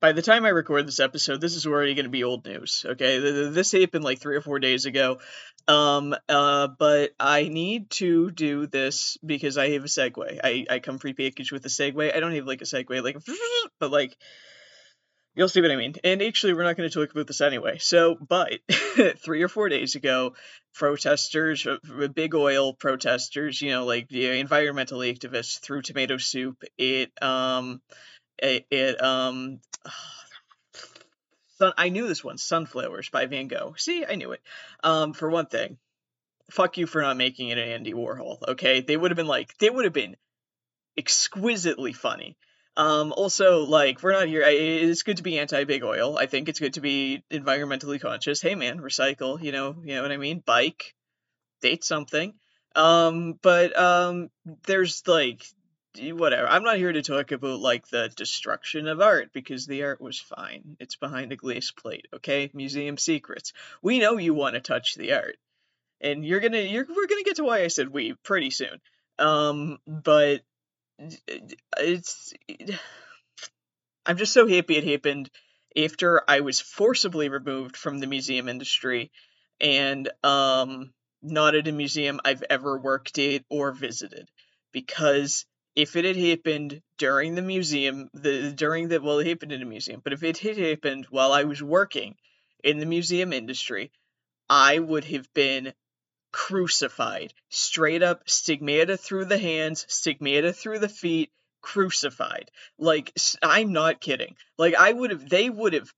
by the time I record this episode, this is already going to be old news. Okay, this happened like three or four days ago. Um, uh, but I need to do this because I have a segue. I I come prepackaged with a segue. I don't have like a segue, like, but like. You'll see what I mean. And actually, we're not going to talk about this anyway. So, but three or four days ago, protesters, uh, big oil protesters, you know, like the environmental activists threw tomato soup. It um it, it um sun, I knew this one, Sunflowers by Van Gogh. See, I knew it. Um, for one thing, fuck you for not making it an Andy Warhol. Okay, they would have been like, they would have been exquisitely funny. Um, also, like, we're not here. It's good to be anti-big oil. I think it's good to be environmentally conscious. Hey, man, recycle. You know, you know what I mean. Bike, date something. Um, but um, there's like whatever. I'm not here to talk about like the destruction of art because the art was fine. It's behind a glass plate, okay? Museum secrets. We know you want to touch the art. And you're going to you're we're going to get to why I said we pretty soon. Um but it's I'm just so happy it happened after I was forcibly removed from the museum industry and um not at a museum I've ever worked at or visited because if it had happened during the museum, the during the well, it happened in a museum, but if it had happened while I was working in the museum industry, I would have been crucified. Straight up stigmata through the hands, stigmata through the feet, crucified. Like I'm not kidding. Like I would have they would have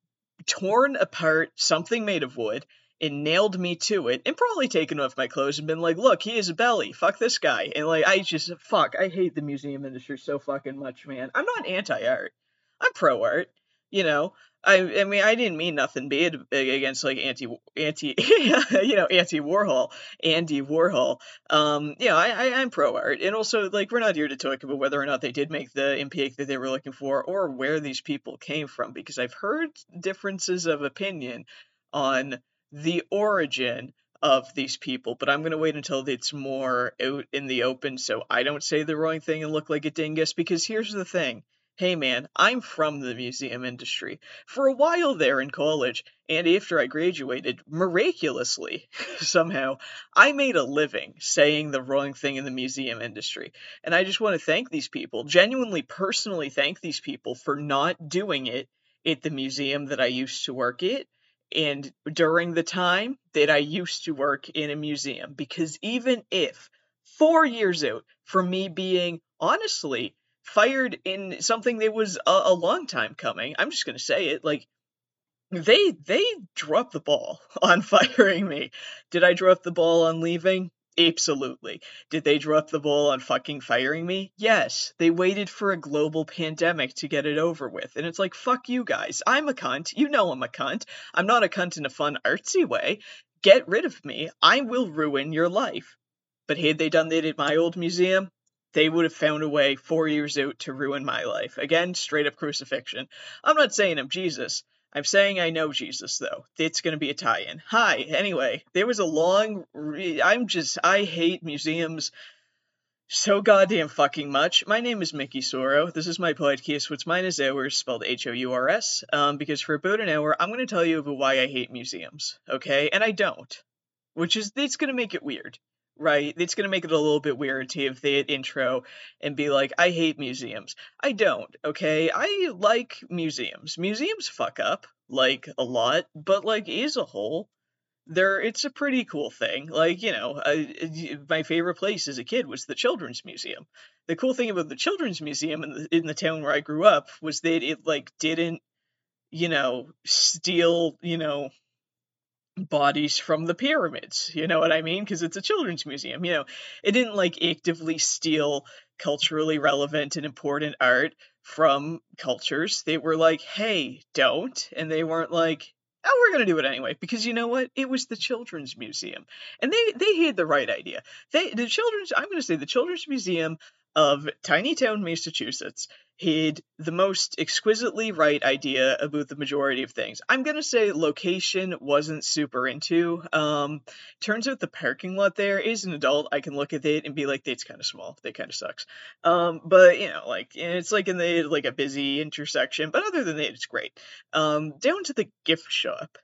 torn apart something made of wood and nailed me to it and probably taken off my clothes and been like, look, he is a belly. Fuck this guy. And like, I just, fuck, I hate the museum industry so fucking much, man. I'm not anti art. I'm pro art. You know, I, I mean, I didn't mean nothing bad against like anti, anti, you know, anti Warhol, Andy Warhol. Um, you know, I, I, I'm pro art, and also like we're not here to talk about whether or not they did make the impact that they were looking for or where these people came from, because I've heard differences of opinion on the origin of these people, but I'm going to wait until it's more out in the open so I don't say the wrong thing and look like a dingus because here's the thing. Hey man, I'm from the museum industry. For a while there in college, and after I graduated, miraculously, somehow, I made a living saying the wrong thing in the museum industry. And I just want to thank these people, genuinely personally thank these people for not doing it at the museum that I used to work at and during the time that I used to work in a museum. Because even if four years out from me being honestly fired in something that was a, a long time coming, I'm just gonna say it, like they they dropped the ball on firing me. Did I drop the ball on leaving? Absolutely. Did they drop the ball on fucking firing me? Yes. They waited for a global pandemic to get it over with. And it's like, fuck you guys. I'm a cunt. You know I'm a cunt. I'm not a cunt in a fun, artsy way. Get rid of me. I will ruin your life. But had they done that at my old museum, they would have found a way four years out to ruin my life. Again, straight up crucifixion. I'm not saying I'm Jesus. I'm saying I know Jesus though. It's going to be a tie-in. Hi. Anyway, there was a long. Re- I'm just. I hate museums so goddamn fucking much. My name is Mickey Soro. This is my podcast, which mine is ours, spelled H-O-U-R-S. Um, because for about an hour, I'm going to tell you about why I hate museums. Okay, and I don't, which is it's going to make it weird right? It's going to make it a little bit weird to have the intro and be like, I hate museums. I don't, okay? I like museums. Museums fuck up, like, a lot, but, like, as a whole, they're, it's a pretty cool thing. Like, you know, I, my favorite place as a kid was the Children's Museum. The cool thing about the Children's Museum in the, in the town where I grew up was that it, like, didn't, you know, steal, you know, bodies from the pyramids. You know what I mean? Because it's a children's museum. You know, it didn't like actively steal culturally relevant and important art from cultures. They were like, hey, don't. And they weren't like, oh, we're going to do it anyway. Because you know what? It was the children's museum. And they, they had the right idea. They, the children's, I'm going to say the children's museum of Tiny Town, Massachusetts had the most exquisitely right idea about the majority of things. I'm gonna say location wasn't super into. Um, turns out the parking lot there is an adult. I can look at it and be like, "It's kind of small. That kind of sucks." Um, but you know, like it's like in the like a busy intersection. But other than that, it's great. Um, down to the gift shop,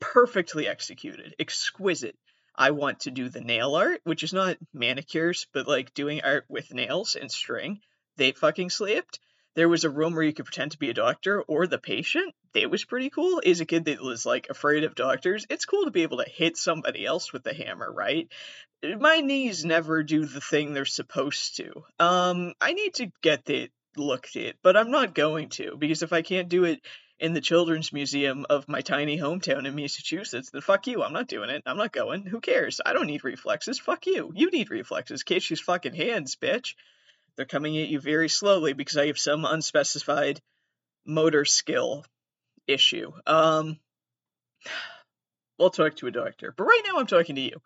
perfectly executed, exquisite. I want to do the nail art, which is not manicures, but like doing art with nails and string. They fucking slipped. There was a room where you could pretend to be a doctor or the patient. It was pretty cool. As a kid that was like afraid of doctors, it's cool to be able to hit somebody else with the hammer, right? My knees never do the thing they're supposed to. Um, I need to get that looked at, but I'm not going to because if I can't do it in the children's museum of my tiny hometown in Massachusetts, then fuck you. I'm not doing it. I'm not going. Who cares? I don't need reflexes. Fuck you. You need reflexes. Catch these fucking hands, bitch. They're coming at you very slowly because I have some unspecified motor skill issue. Um, we'll talk to a doctor, but right now I'm talking to you.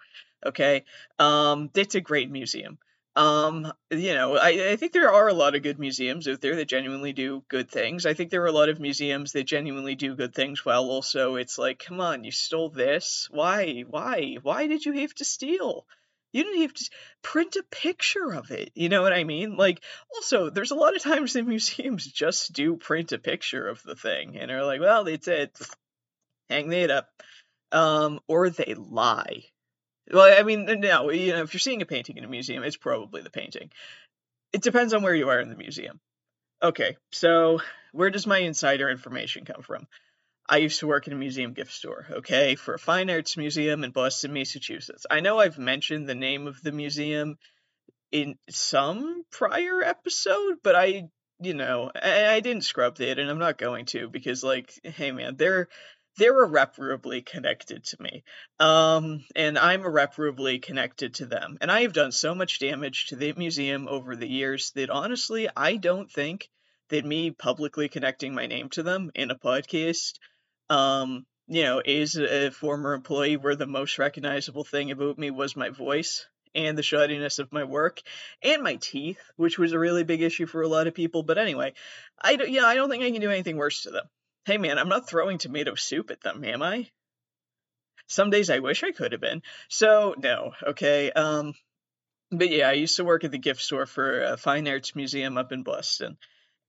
Okay. Um, it's a great museum. Um, you know, I, I think there are a lot of good museums out there that genuinely do good things. I think there are a lot of museums that genuinely do good things while also it's like, come on, you stole this. Why? Why? Why did you have to steal? You didn't have to print a picture of it. You know what I mean? Like, also, there's a lot of times that museums just do print a picture of the thing and are like, well, it's it. Hang that up. Um, or they lie. Well, I mean, no, you know, if you're seeing a painting in a museum, it's probably the painting. It depends on where you are in the museum. Okay, so where does my insider information come from? I used to work in a museum gift store, okay, for a fine arts museum in Boston, Massachusetts. I know I've mentioned the name of the museum in some prior episode, but I, you know, I, I didn't scrub that, and I'm not going to because, like, hey man, they're they're irreparably connected to me. Um, and I'm irreparably connected to them. And I have done so much damage to the museum over the years that honestly, I don't think that me publicly connecting my name to them in a podcast, um, you know, as a former employee, where the most recognizable thing about me was my voice and the shoddiness of my work and my teeth, which was a really big issue for a lot of people. But anyway, I don't, yeah, I don't think I can do anything worse to them. Hey man, I'm not throwing tomato soup at them, am I? Some days I wish I could have been. So, no, okay. Um, but yeah, I used to work at the gift store for a fine arts museum up in Boston.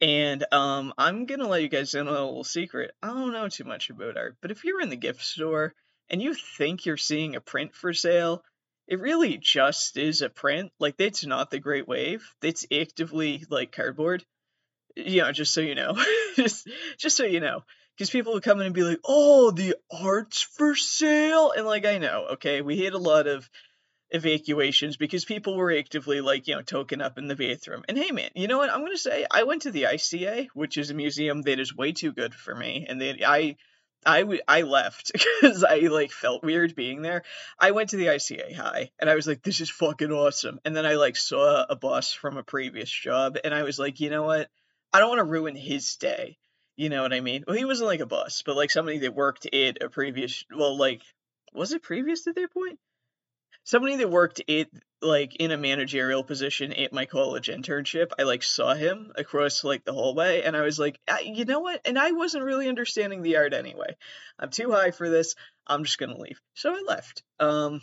And um, I'm gonna let you guys in on a little secret. I don't know too much about art, but if you're in the gift store and you think you're seeing a print for sale, it really just is a print. Like it's not the Great Wave. It's actively like cardboard you know, just so you know, just just so you know, because people would come in and be like, "Oh, the art's for sale," and like I know, okay, we had a lot of evacuations because people were actively like you know token up in the bathroom. And hey, man, you know what? I'm gonna say I went to the ICA, which is a museum that is way too good for me, and they I. I, w- I left because I like felt weird being there. I went to the ICA high and I was like, this is fucking awesome. And then I like saw a boss from a previous job and I was like, you know what? I don't want to ruin his day. You know what I mean? Well, he wasn't like a boss, but like somebody that worked at a previous. Well, like was it previous to that point? Somebody that worked at like in a managerial position at my college internship. I like saw him across like the hallway, and I was like, you know what? And I wasn't really understanding the art anyway. I'm too high for this. I'm just gonna leave. So I left. Um,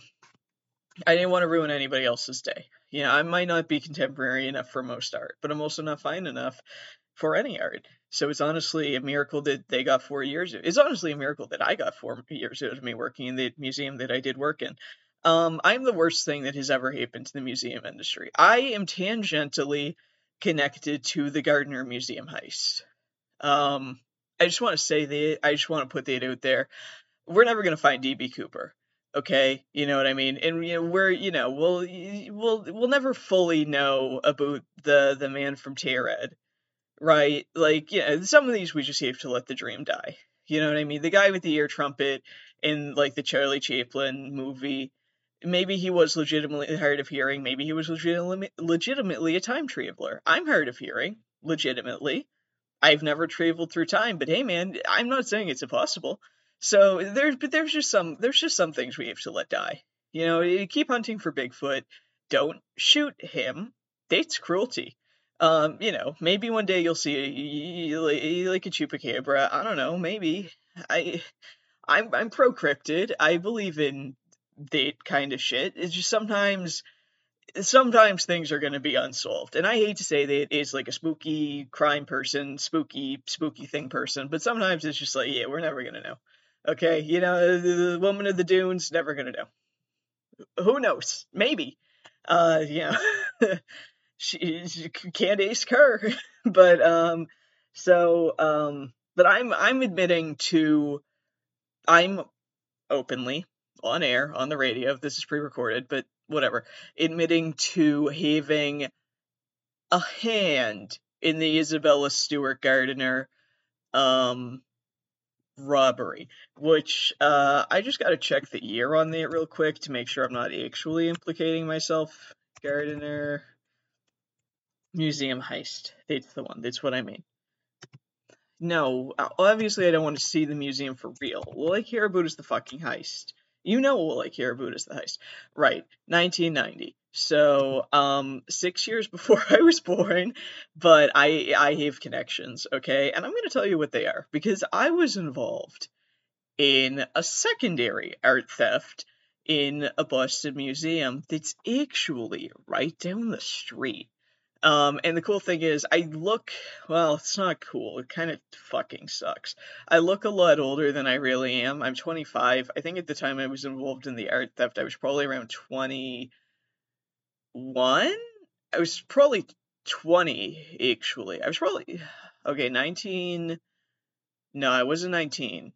I didn't want to ruin anybody else's day. You know, I might not be contemporary enough for most art, but I'm also not fine enough for any art. So it's honestly a miracle that they got four years. It's honestly a miracle that I got four years out of me working in the museum that I did work in. Um, I'm the worst thing that has ever happened to the museum industry. I am tangentially connected to the Gardner Museum heist. Um, I just want to say that. I just want to put that out there. We're never going to find DB Cooper. Okay, you know what I mean, and you know we're you know we'll we'll we'll never fully know about the the man from Taured right? Like, yeah, some of these we just have to let the dream die. You know what I mean? The guy with the ear trumpet in like the Charlie Chaplin movie, maybe he was legitimately hard of hearing. Maybe he was legitimately legitimately a time traveler. I'm hard of hearing, legitimately. I've never traveled through time, but hey, man, I'm not saying it's impossible. So there's but there's just some there's just some things we have to let die. You know, you keep hunting for Bigfoot. Don't shoot him Date's cruelty. Um, you know, maybe one day you'll see a, like a chupacabra. I don't know. Maybe I, I'm I'm pro cryptid. I believe in that kind of shit. It's just sometimes sometimes things are going to be unsolved. And I hate to say that it is like a spooky crime person, spooky, spooky thing person, but sometimes it's just like, yeah, we're never going to know. Okay, you know, the, woman of the dunes, never going to know. Who knows? Maybe. Uh, she, she Candace Kerr. but, um, so, um, but I'm, I'm admitting to, I'm openly on air on the radio. This is pre-recorded, but whatever, admitting to having a hand in the Isabella Stewart Gardner um, robbery, which uh, I just got to check the year on that real quick to make sure I'm not actually implicating myself. Gardner Museum heist. That's the one. That's what I mean. No, obviously I don't want to see the museum for real. All I care about is the fucking heist. You know like Caribou is the heist. Right, 1990. So, um, six years before I was born, but I I have connections, okay? And I'm gonna tell you what they are, because I was involved in a secondary art theft in a Boston museum that's actually right down the street. Um, and the cool thing is, I look, well, it's not cool. It kind of fucking sucks. I look a lot older than I really am. I'm 25. I think at the time I was involved in the art theft, I was probably around 21. I was probably 20, actually. I was probably, okay, 19. No, I wasn't 19.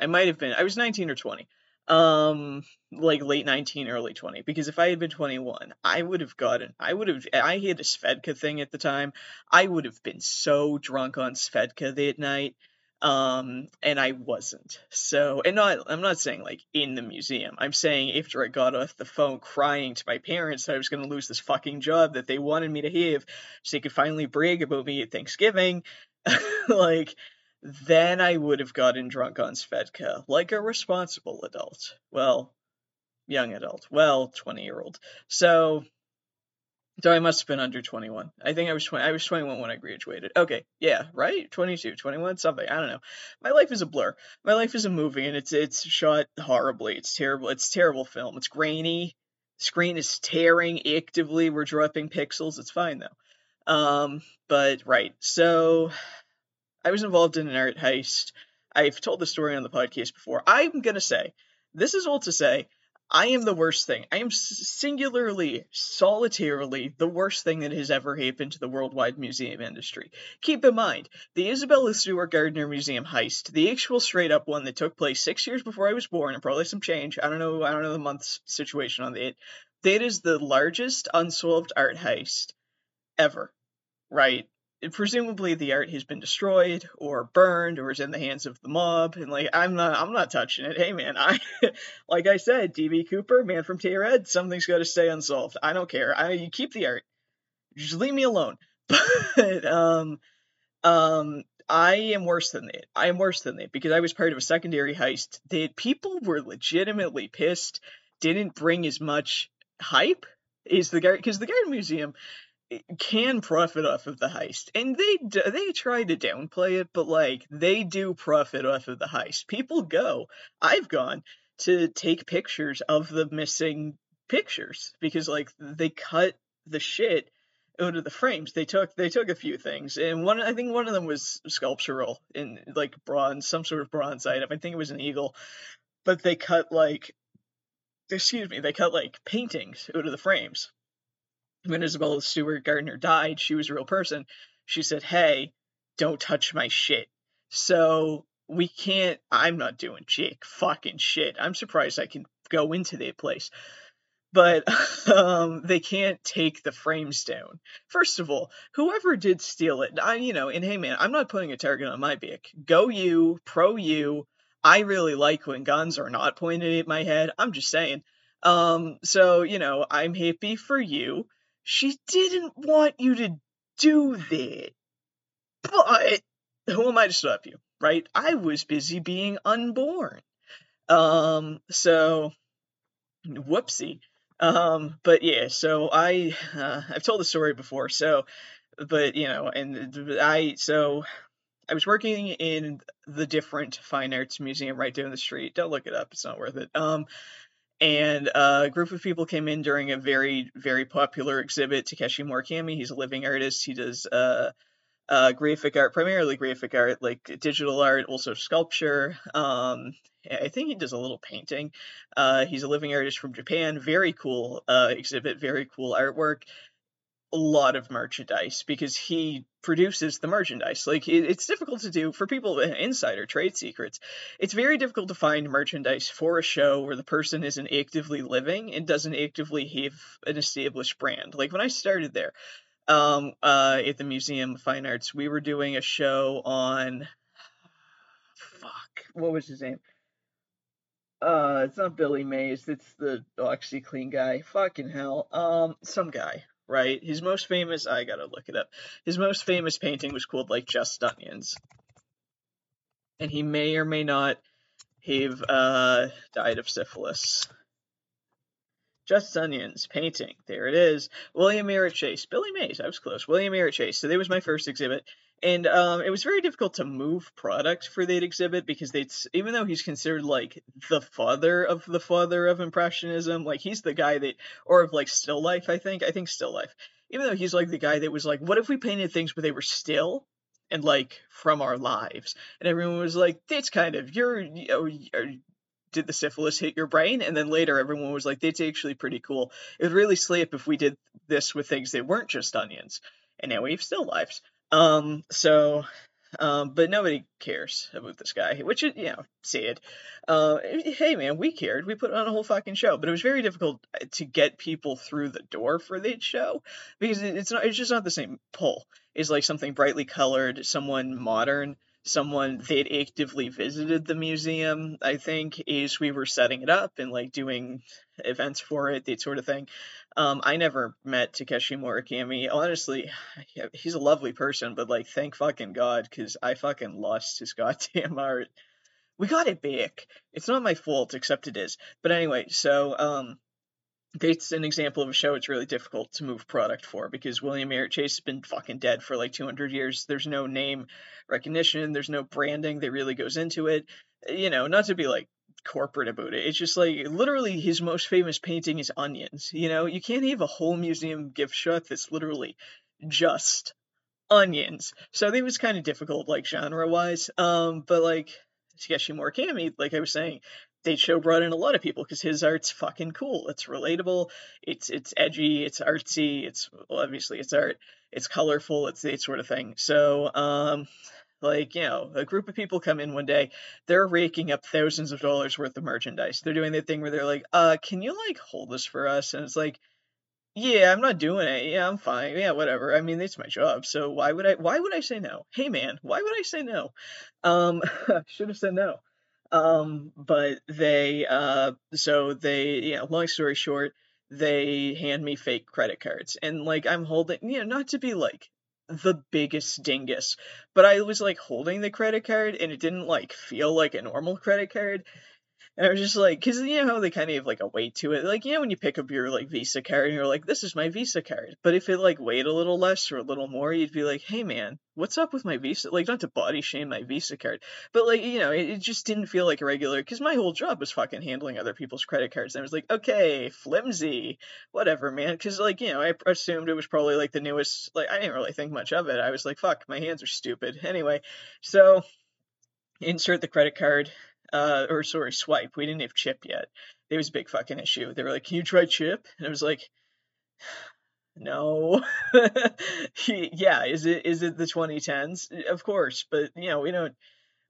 I might have been, I was 19 or 20 um like late 19 early 20 because if i had been 21 i would have gotten i would have i had a svedka thing at the time. I would have been so drunk on svedka that night um and i wasn't. So and not i'm not saying like in the museum. I'm saying after i got off the phone crying to my parents that i was going to lose this fucking job that they wanted me to have so they could finally brag about me at thanksgiving like then I would have gotten drunk on Svedka, like a responsible adult. Well, young adult. Well, 20 year old. So, so I must have been under 21. I think I was 20, I was 21 when I graduated. Okay, yeah, right? 22, 21, something. I don't know. My life is a blur. My life is a movie and it's it's shot horribly. It's terrible. It's terrible film. It's grainy. Screen is tearing actively. We're dropping pixels. It's fine though. Um, but right. So I was involved in an art heist. I've told the story on the podcast before. I'm going to say, this is all to say, I am the worst thing. I am singularly, solitarily the worst thing that has ever happened to the worldwide museum industry. Keep in mind, the Isabella Stewart Gardner Museum heist, the actual straight up one that took place six years before I was born, and probably some change. I don't know. I don't know the month's situation on that. That is the largest unsolved art heist ever. Right? Presumably the art has been destroyed or burned or is in the hands of the mob and like i'm not i'm not touching it. Hey man i like i said db cooper man from red something's got to stay unsolved. I don't care. I you keep the art. Just leave me alone. But um um i am worse than that i am worse than that because i was part of a secondary heist that people were legitimately pissed didn't bring as much hype is the guard because the guard museum can profit off of the heist, and they they try to downplay it, but like they do profit off of the heist. People go. I've gone to take pictures of the missing pictures because like they cut the shit out of the frames. They took they took a few things, and one I think one of them was sculptural in like bronze, some sort of bronze item. I think it was an eagle, but they cut like excuse me, they cut like paintings out of the frames when Isabella Stewart Gardner died, she was a real person. She said, Hey, don't touch my shit. So we can't, I'm not doing chick fucking shit. I'm surprised I can go into that place. But um, they can't take the frames down. First of all, whoever did steal it, I, you know, and hey man, I'm not putting a target on my back. Go you, pro you. I really like when guns are not pointed at my head. I'm just saying. Um, so, you know, I'm happy for you. She didn't want you to do that. But who am I to stop you, right? I was busy being unborn. Um, so whoopsie. Um, but yeah, so I uh, I've told the story before, so but you know, and I so I was working in the different fine arts museum right down the street. Don't look it up; it's not worth it. Um, and a group of people came in during a very very popular exhibit. Takashi Murakami, he's a living artist. He does uh, uh, graphic art, primarily graphic art, like digital art, also sculpture. Um, I think he does a little painting. Uh, he's a living artist from Japan. Very cool uh, exhibit, very cool artwork. A lot of merchandise because he produces the merchandise. Like it, it's difficult to do for people insider trade secrets. It's very difficult to find merchandise for a show where the person isn't actively living and doesn't actively have an established brand. Like when I started there, um, uh, at the Museum of Fine Arts, we were doing a show on. Fuck, what was his name? Uh, it's not Billy Mays. It's the OxiClean guy. Fucking hell. Um, some guy, right? His most famous. I gotta look it up. His most famous painting was called like Just Onions, and he may or may not have uh died of syphilis. Just Onions painting. There it is. William Merritt Chase. Billy Mays. I was close. William Merritt Chase. So that was my first exhibit. And um, it was very difficult to move product for that exhibit because they, even though he's considered like the father of the father of impressionism, like he's the guy that, or of like still life, I think. I think still life. Even though he's like the guy that was like, what if we painted things but they were still? and like from our lives. And everyone was like, that's kind of you're you know, did the syphilis hit your brain? And then later everyone was like, that's actually pretty cool. It would really sleep if we did this with things that weren't just onions. And now we have still lives. Um, so, um, but nobody cares about this guy, which is, you know, sad. Uh, hey man, we cared. We put on a whole fucking show, but it was very difficult to get people through the door for that show because it's not, it's just not the same pull. It's like something brightly colored, someone modern someone that actively visited the museum, I think, as we were setting it up and like doing events for it, that sort of thing. Um, I never met Takashi Murakami. Honestly, he's a lovely person, but like, thank fucking God, because I fucking lost his goddamn art. We got it back. It's not my fault, except it is. But anyway, so um, it's an example of a show it's really difficult to move product for because William Merritt Chase has been fucking dead for like 200 years. There's no name recognition, there's no branding that really goes into it. You know, not to be like corporate about it. It's just like literally his most famous painting is onions. You know, you can't have a whole museum gift shop that's literally just onions. So it was kind of difficult, like genre wise. Um, but like Takashi Murakami, like I was saying, Date Show brought in a lot of people because his art's fucking cool. It's relatable. It's it's edgy. It's artsy. It's well, obviously it's art. It's colorful. It's that sort of thing. So um, like you know, a group of people come in one day. They're raking up thousands of dollars worth of merchandise. They're doing that thing where they're like, uh, can you like hold this for us? And it's like. Yeah, I'm not doing it. Yeah, I'm fine. Yeah, whatever. I mean, it's my job. So why would I why would I say no? Hey man, why would I say no? Um should have said no. Um, but they, uh, so they, you know, long story short, they hand me fake credit cards. And like, I'm holding, you know, not to be like the biggest dingus, but I was like holding the credit card and it didn't like feel like a normal credit card. And I was just like, because you know they kind of have like a weight to it. Like, you know, when you pick up your like Visa card and you're like, this is my Visa card. But if it like weighed a little less or a little more, you'd be like, hey man, what's up with my Visa? Like, not to body shame my Visa card, but like, you know, it, it just didn't feel like a regular, because my whole job was fucking handling other people's credit cards. And I was like, okay, flimsy, whatever, man. Because like, you know, I assumed it was probably like the newest, like, I didn't really think much of it. I was like, fuck, my hands are stupid. Anyway, so insert the credit card uh, or sorry, swipe. We didn't have chip yet. It was a big fucking issue. They were like, "Can you try chip?" And I was like, "No." yeah, is it is it the 2010s? Of course, but you know we don't.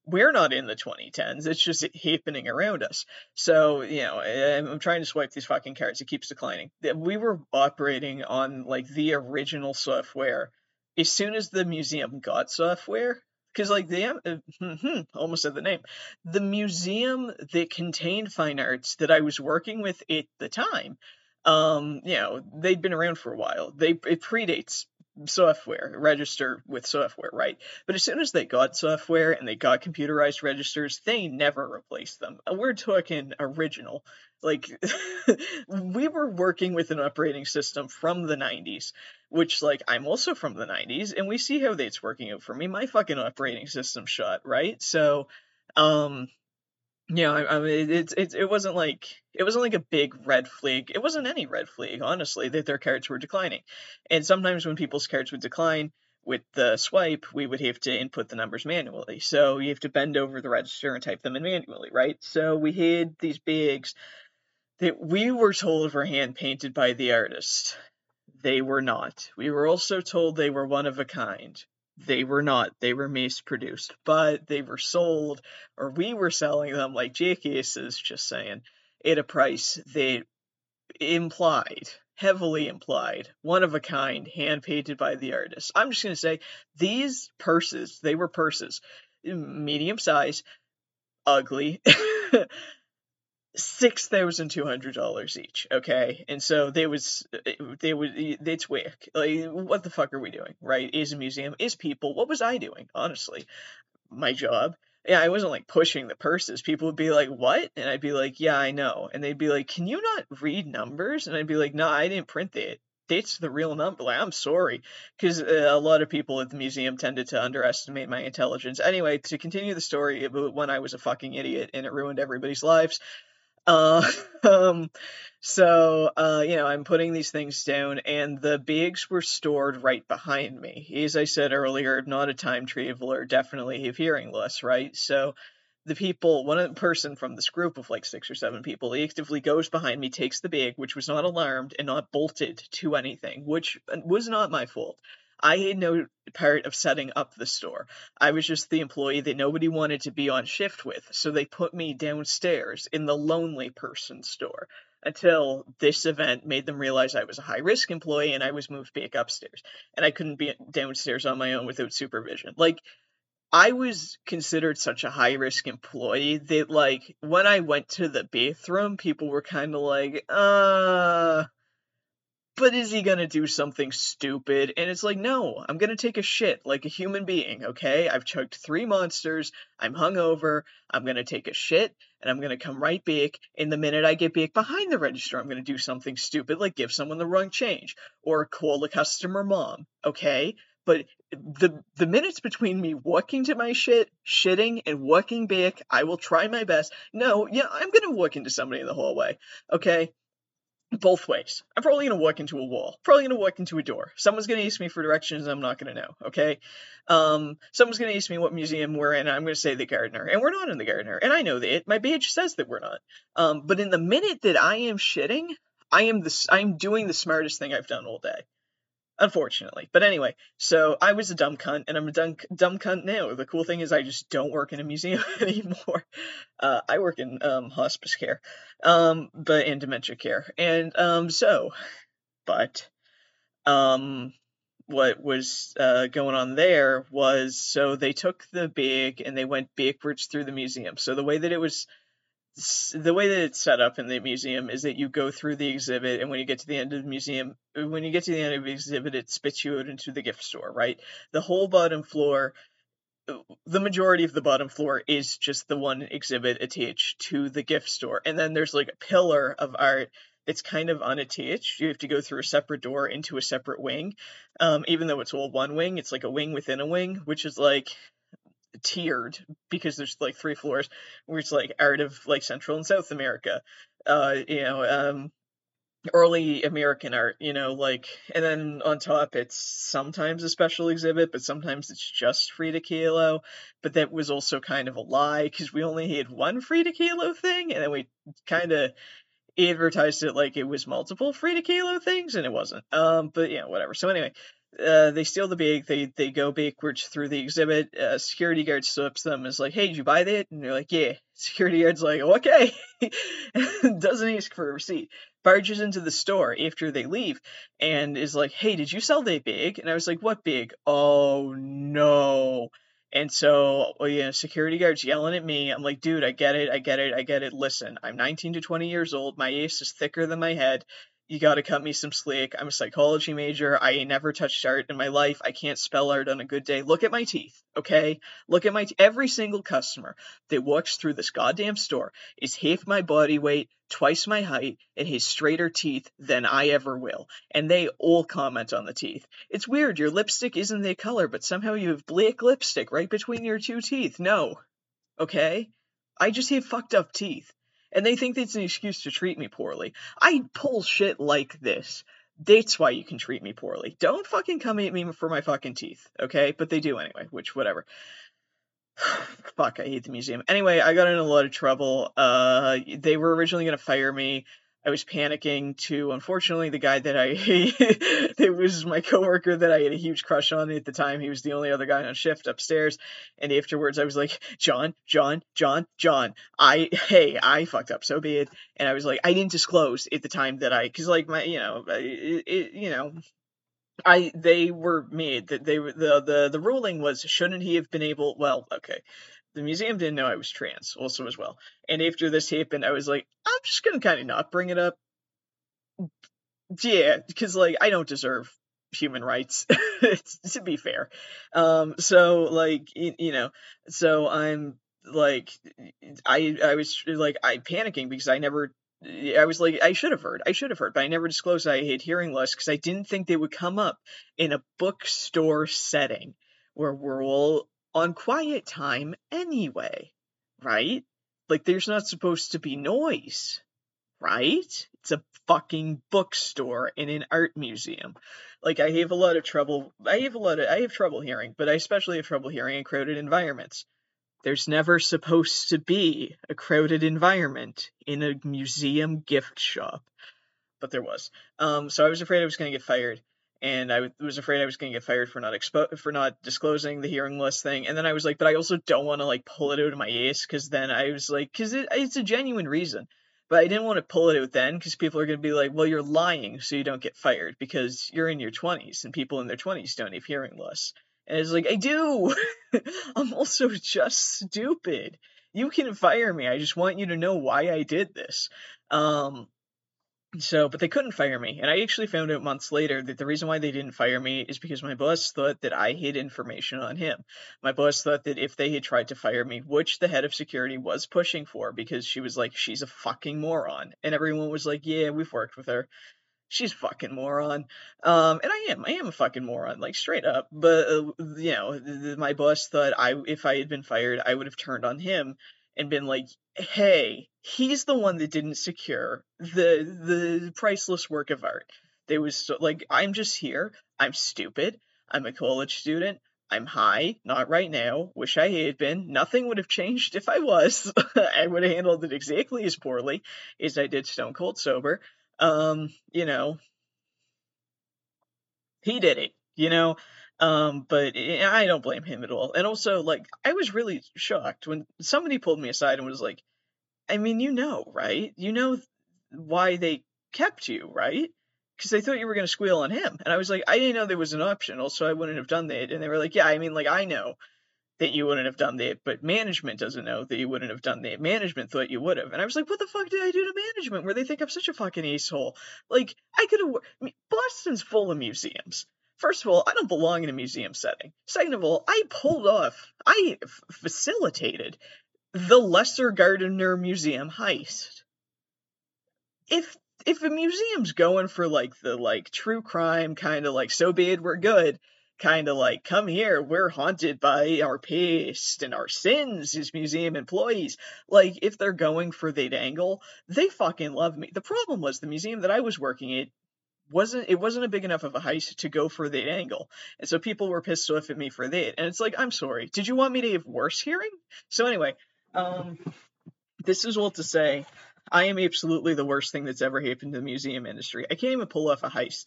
We're not in the 2010s. It's just happening around us. So you know, I'm trying to swipe these fucking cards. It keeps declining. We were operating on like the original software. As soon as the museum got software, because like the uh, almost said the name. The museum that contained fine arts that i was working with at the time um you know they'd been around for a while. They it predates software, register with software, right? But as soon as they got software and they got computerized registers, they never replaced them. Uh, we're talking original. Like, we were working with an operating system from the 90s, which, like, I'm also from the 90s, and we see how that's working out for me. My fucking operating system shut, right? So, um, yeah, I, I mean, it, it it wasn't like it wasn't like a big red flag. It wasn't any red flag, honestly, that their cards were declining. And sometimes when people's cards would decline with the swipe, we would have to input the numbers manually. So you have to bend over the register and type them in manually, right? So we had these bags that we were told were hand painted by the artist. They were not. We were also told they were one of a kind. They were not. They were mass produced, but they were sold, or we were selling them like jackasses, just saying, at a price that implied, heavily implied, one of a kind, hand painted by the artist. I'm just going to say these purses, they were purses, medium size, ugly. six thousand two hundred dollars each. Okay, and so they was they would it's wick. Like, what the fuck are we doing? Right? Is a museum? Is people? What was I doing? Honestly, my job. Yeah, I wasn't like pushing the purses. People would be like, "What?" And I'd be like, "Yeah, I know." And they'd be like, "Can you not read numbers?" And I'd be like, "No, I didn't print that. That's the real number." Like, I'm sorry, because uh, a lot of people at the museum tended to underestimate my intelligence. Anyway, to continue the story, when I was a fucking idiot and it ruined everybody's lives. Uh, um, so, uh, you know, I'm putting these things down, and the bags were stored right behind me. As I said earlier, not a time traveler, definitely have hearing loss, right? So, the people, one person from this group of like six or seven people, he actively goes behind me, takes the bag, which was not alarmed and not bolted to anything, which uh, was not my fault. I had no part of setting up the store. I was just the employee that nobody wanted to be on shift with, so they put me downstairs in the lonely person store until this event made them realize I was a high risk employee and I was moved back upstairs. And I couldn't be downstairs on my own without supervision. Like, I was considered such a high risk employee that, like, when I went to the bathroom, people were kind of like, uh, but is he gonna do something stupid? And it's like, no, I'm gonna take a shit like a human being, okay? I've chugged three monsters, I'm hungover, I'm gonna take a shit, and I'm gonna come right back. And the minute I get back behind the register, I'm gonna do something stupid like give someone the wrong change or call a customer mom, okay? But the the minutes between me walking to my shit, shitting, and walking back, I will try my best. No, yeah, I'm gonna walk into somebody in the hallway, okay? Both ways. I'm probably going to walk into a wall. Probably going to walk into a door. Someone's going to ask me for directions. I'm not going to know. Okay. Um, someone's going to ask me what museum we're in. I'm going to say the Gardner and we're not in the Gardner. and I know that. My badge says that we're not. Um, but in the minute that I am shitting, I am the I'm doing the smartest thing I've done all day unfortunately. But anyway, so I was a dumb cunt, and I'm a dumb, dumb cunt now. The cool thing is, I just don't work in a museum anymore. Uh, I work in um, hospice care, um, but in dementia care, and um, so, but, um, what was uh, going on there was so they took the big and they went backwards through the museum. So the way that it was the way that it's set up in the museum is that you go through the exhibit, and when you get to the end of the museum, when you get to the end of the exhibit, it spits you out into the gift store, right? The whole bottom floor, the majority of the bottom floor is just the one exhibit attached to the gift store, and then there's like a pillar of art that's kind of unattached. You have to go through a separate door into a separate wing, um, even though it's all one wing. It's like a wing within a wing, which is like tiered because there's like three floors where it's like art of like Central and South America, uh, you know, um, early American art, you know, like, and then on top it's sometimes a special exhibit, but sometimes it's just Frida Kahlo. But that was also kind of a lie because we only had one Frida Kahlo thing, and then we kind of advertised it like it was multiple Frida Kahlo things, and it wasn't. Um, but yeah, whatever. So anyway, uh, they steal the bag. They they go backwards through the exhibit. Uh, security guard stops them. Is like, "Hey, did you buy that?" And they're like, "Yeah." Security guard's like, "Okay," doesn't ask for a receipt. Barges into the store after they leave and is like, "Hey, did you sell that bag?" And I was like, "What bag?" Oh no. And so, well, yeah, security guards yelling at me. I'm like, dude, I get it, I get it, I get it. Listen, I'm 19 to 20 years old. My ace is thicker than my head you gotta cut me some slack. I'm a psychology major. I never touched art in my life. I can't spell art on a good day. Look at my teeth, okay? Look at my t- every single customer that walks through this goddamn store is half my body weight, twice my height, and has straighter teeth than I ever will. And they all comment on the teeth. It's weird. Your lipstick isn't the color, but somehow you have black lipstick right between your two teeth. No, okay? I just have fucked up teeth and they think it's an excuse to treat me poorly. I pull shit like this. That's why you can treat me poorly. Don't fucking come at me for my fucking teeth, okay? But they do anyway, which, whatever. Fuck, I hate the museum. Anyway, I got in a lot of trouble. Uh, they were originally gonna fire me I was panicking to, unfortunately, the guy that I, it was my coworker that I had a huge crush on at the time. He was the only other guy on shift upstairs. And afterwards, I was like, John, John, John, John, I, hey, I fucked up so bad. And I was like, I didn't disclose at the time that I, cause like my, you know, it, it, you know, I they were made that they were the the the ruling was shouldn't he have been able well okay the museum didn't know I was trans, also as well. And after this happened, I was like, I'm just gonna kind of not bring it up. Yeah, because like I don't deserve human rights to be fair. Um, so like you, know, so I'm like I I was like I panicking because I never I was like, I should have heard. I should have heard, but I never disclosed I had hearing loss because I didn't think they would come up in a bookstore setting where we're all on quiet time anyway, right? Like, there's not supposed to be noise, right? It's a fucking bookstore in an art museum. Like, I have a lot of trouble. I have a lot of. I have trouble hearing, but I especially have trouble hearing in crowded environments. There's never supposed to be a crowded environment in a museum gift shop, but there was. Um, so I was afraid I was going to get fired and I was afraid I was going to get fired for not expo- for not disclosing the hearing loss thing. And then I was like, but I also don't want to like pull it out of my ass because then I was like, because it, it's a genuine reason. But I didn't want to pull it out then because people are going to be like, well, you're lying so you don't get fired because you're in your 20s and people in their 20s don't have hearing loss. And it's like, I do. I'm also just stupid. You can fire me. I just want you to know why I did this. Um, so, but they couldn't fire me. And I actually found out months later that the reason why they didn't fire me is because my boss thought that I hid information on him. My boss thought that if they had tried to fire me, which the head of security was pushing for because she was like, she's a fucking moron. And everyone was like, yeah, we've worked with her. She's fucking moron. Um, and I am. I am a fucking moron, like straight up. But, uh, you know, my boss thought I, if I had been fired, I would have turned on him and been like, hey, he's the one that didn't secure the the priceless work of art. They was so, like, I'm just here. I'm stupid. I'm a college student. I'm high, not right now. Wish I had been. Nothing would have changed if I was. I would have handled it exactly as poorly as I did Stone Cold Sober. Um, you know, he did it, you know. Um, but I don't blame him at all. And also, like, I was really shocked when somebody pulled me aside and was like, I mean, you know, right? You know why they kept you, right? Because they thought you were going to squeal on him. And I was like, I didn't know there was an option, so I wouldn't have done that. And they were like, yeah, I mean, like, I know that you wouldn't have done that, but management doesn't know that you wouldn't have done that. Management thought you would have. And I was like, what the fuck did I do to management where they think I'm such a fucking asshole? Like, I could have. I mean, Boston's full of museums. First of all, I don't belong in a museum setting. Second of all, I pulled off, I f- facilitated the Lesser Gardner Museum heist. If if a museum's going for like the like true crime kind of like so be it we're good kind of like come here we're haunted by our past and our sins as museum employees like if they're going for that angle they fucking love me the problem was the museum that i was working at wasn't it wasn't a big enough of a heist to go for that angle and so people were pissed off at me for that and it's like i'm sorry did you want me to have worse hearing so anyway um, this is all to say, I am absolutely the worst thing that's ever happened to the museum industry. I can't even pull off a heist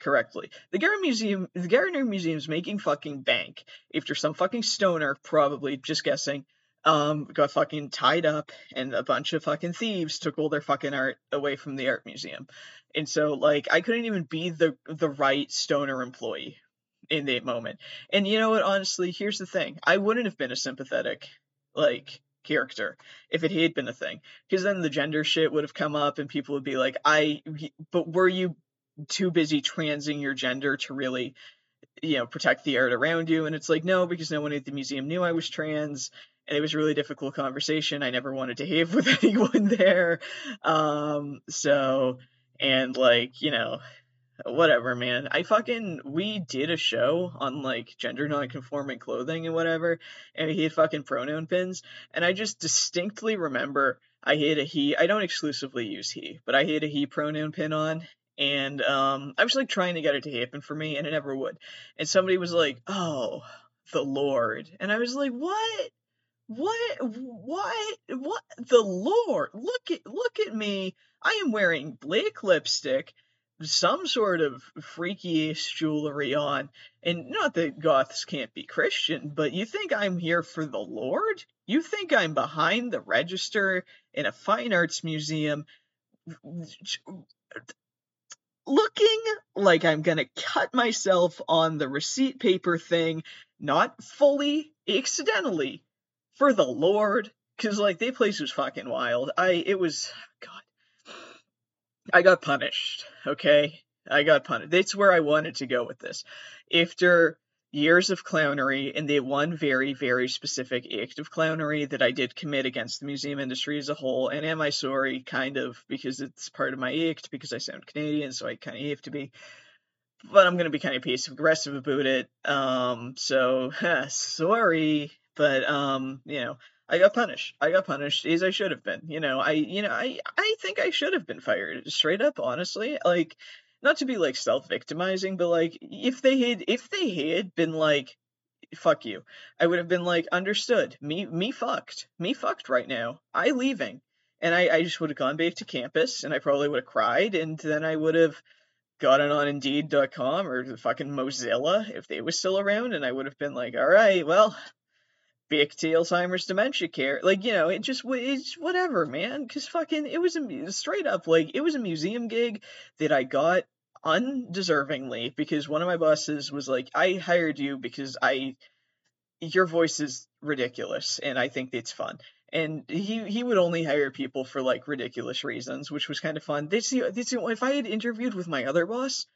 correctly. The Gardner Museum, the Gardner Museum's making fucking bank after some fucking stoner, probably just guessing, um, got fucking tied up, and a bunch of fucking thieves took all their fucking art away from the art museum. And so, like, I couldn't even be the the right stoner employee in that moment. And you know what? Honestly, here's the thing: I wouldn't have been a sympathetic, like character if it had been a thing. Because then the gender shit would have come up and people would be like i but were you too busy transing your gender to really you know protect the art around you? And it's like no because no one at the museum knew i was trans. And it was a really difficult conversation. I never wanted to have with anyone there. Um so and like you know whatever man i fucking we did a show on like gender non-conforming clothing and whatever and he had fucking pronoun pins and i just distinctly remember i had a he i don't exclusively use he but i had a he pronoun pin on and um, I was like trying to get it to happen for me, and it never would. And somebody was like, "Oh, the Lord," and I was like, "What? What? What? What? The Lord? Look at look at me! I am wearing black lipstick." Some sort of freaky jewelry on, and not that goths can't be Christian, but you think I'm here for the Lord? You think I'm behind the register in a fine arts museum looking like I'm gonna cut myself on the receipt paper thing, not fully, accidentally, for the Lord. Cause like that place was fucking wild. I it was God. I got punished, okay? I got punished. That's where I wanted to go with this. After years of clownery and the one very, very specific act of clownery that I did commit against the museum industry as a whole. And am I sorry? Kind of, because it's part of my act, because I sound Canadian, so I kind of have to be. But I'm going to be kind of passive aggressive about it. Um, so, sorry. But, um, you know, I got punished. I got punished as I should have been. You know, I, you know, I, I think I should have been fired. Straight up, honestly. Like, not to be like self-victimizing, but like if they had if they had been like fuck you, I would have been like understood. Me me fucked. Me fucked right now. I leaving. And I, I just would have gone back to campus and I probably would have cried and then I would have gotten on indeed.com or the fucking Mozilla if they was still around and I would have been like, all right, well, to Alzheimer's dementia care. Like, you know, it just, it's whatever, man. Cause fucking, it was a, straight up, like, it was a museum gig that I got undeservingly because one of my bosses was like, I hired you because I your voice is ridiculous and I think it's fun. And he he would only hire people for like ridiculous reasons, which was kind of fun. This this if I had interviewed with my other boss,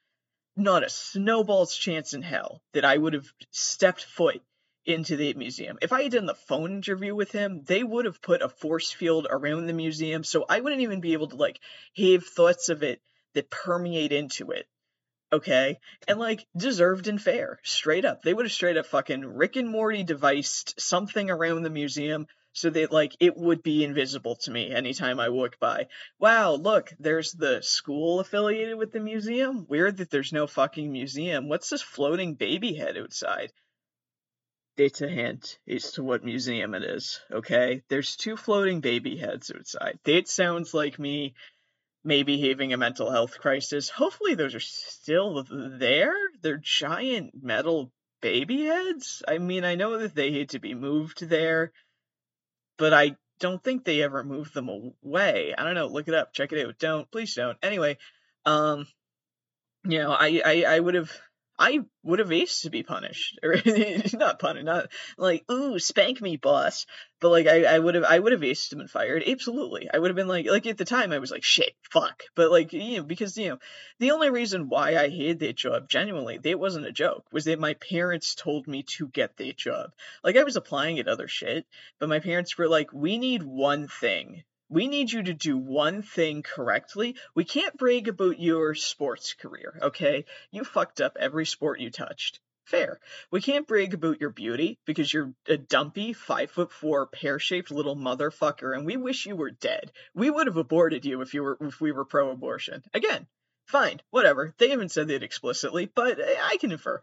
not a snowball's chance in hell that I would have stepped foot into the museum. If I had done the phone interview with him, they would have put a force field around the museum, so I wouldn't even be able to like have thoughts of it that permeate into it. Okay? And like deserved and fair. Straight up. They would have straight up fucking Rick and Morty devised something around the museum so that like it would be invisible to me anytime I walk by. Wow, look, there's the school affiliated with the museum. Weird that there's no fucking museum. What's this floating baby head outside? It's a hint as to what museum it is, okay? There's two floating baby heads outside. That sounds like me maybe having a mental health crisis. Hopefully, those are still there. They're giant metal baby heads. I mean, I know that they had to be moved there, but I don't think they ever moved them away. I don't know. Look it up. Check it out. Don't. Please don't. Anyway, um, you know, I, I, I would have I would have aced to be punished, not punished, not like ooh spank me, boss. But like I, would have, I would have aced him and fired. Absolutely, I would have been like, like at the time I was like shit, fuck. But like you know, because you know, the only reason why I had that job, genuinely, that wasn't a joke, was that my parents told me to get that job. Like I was applying at other shit, but my parents were like, we need one thing we need you to do one thing correctly. We can't brag about your sports career, okay? You fucked up every sport you touched. Fair. We can't brag about your beauty because you're a dumpy, five foot four, pear shaped little motherfucker, and we wish you were dead. We would have aborted you if you were if we were pro abortion. Again, fine, whatever. They haven't said that explicitly, but eh, I can infer.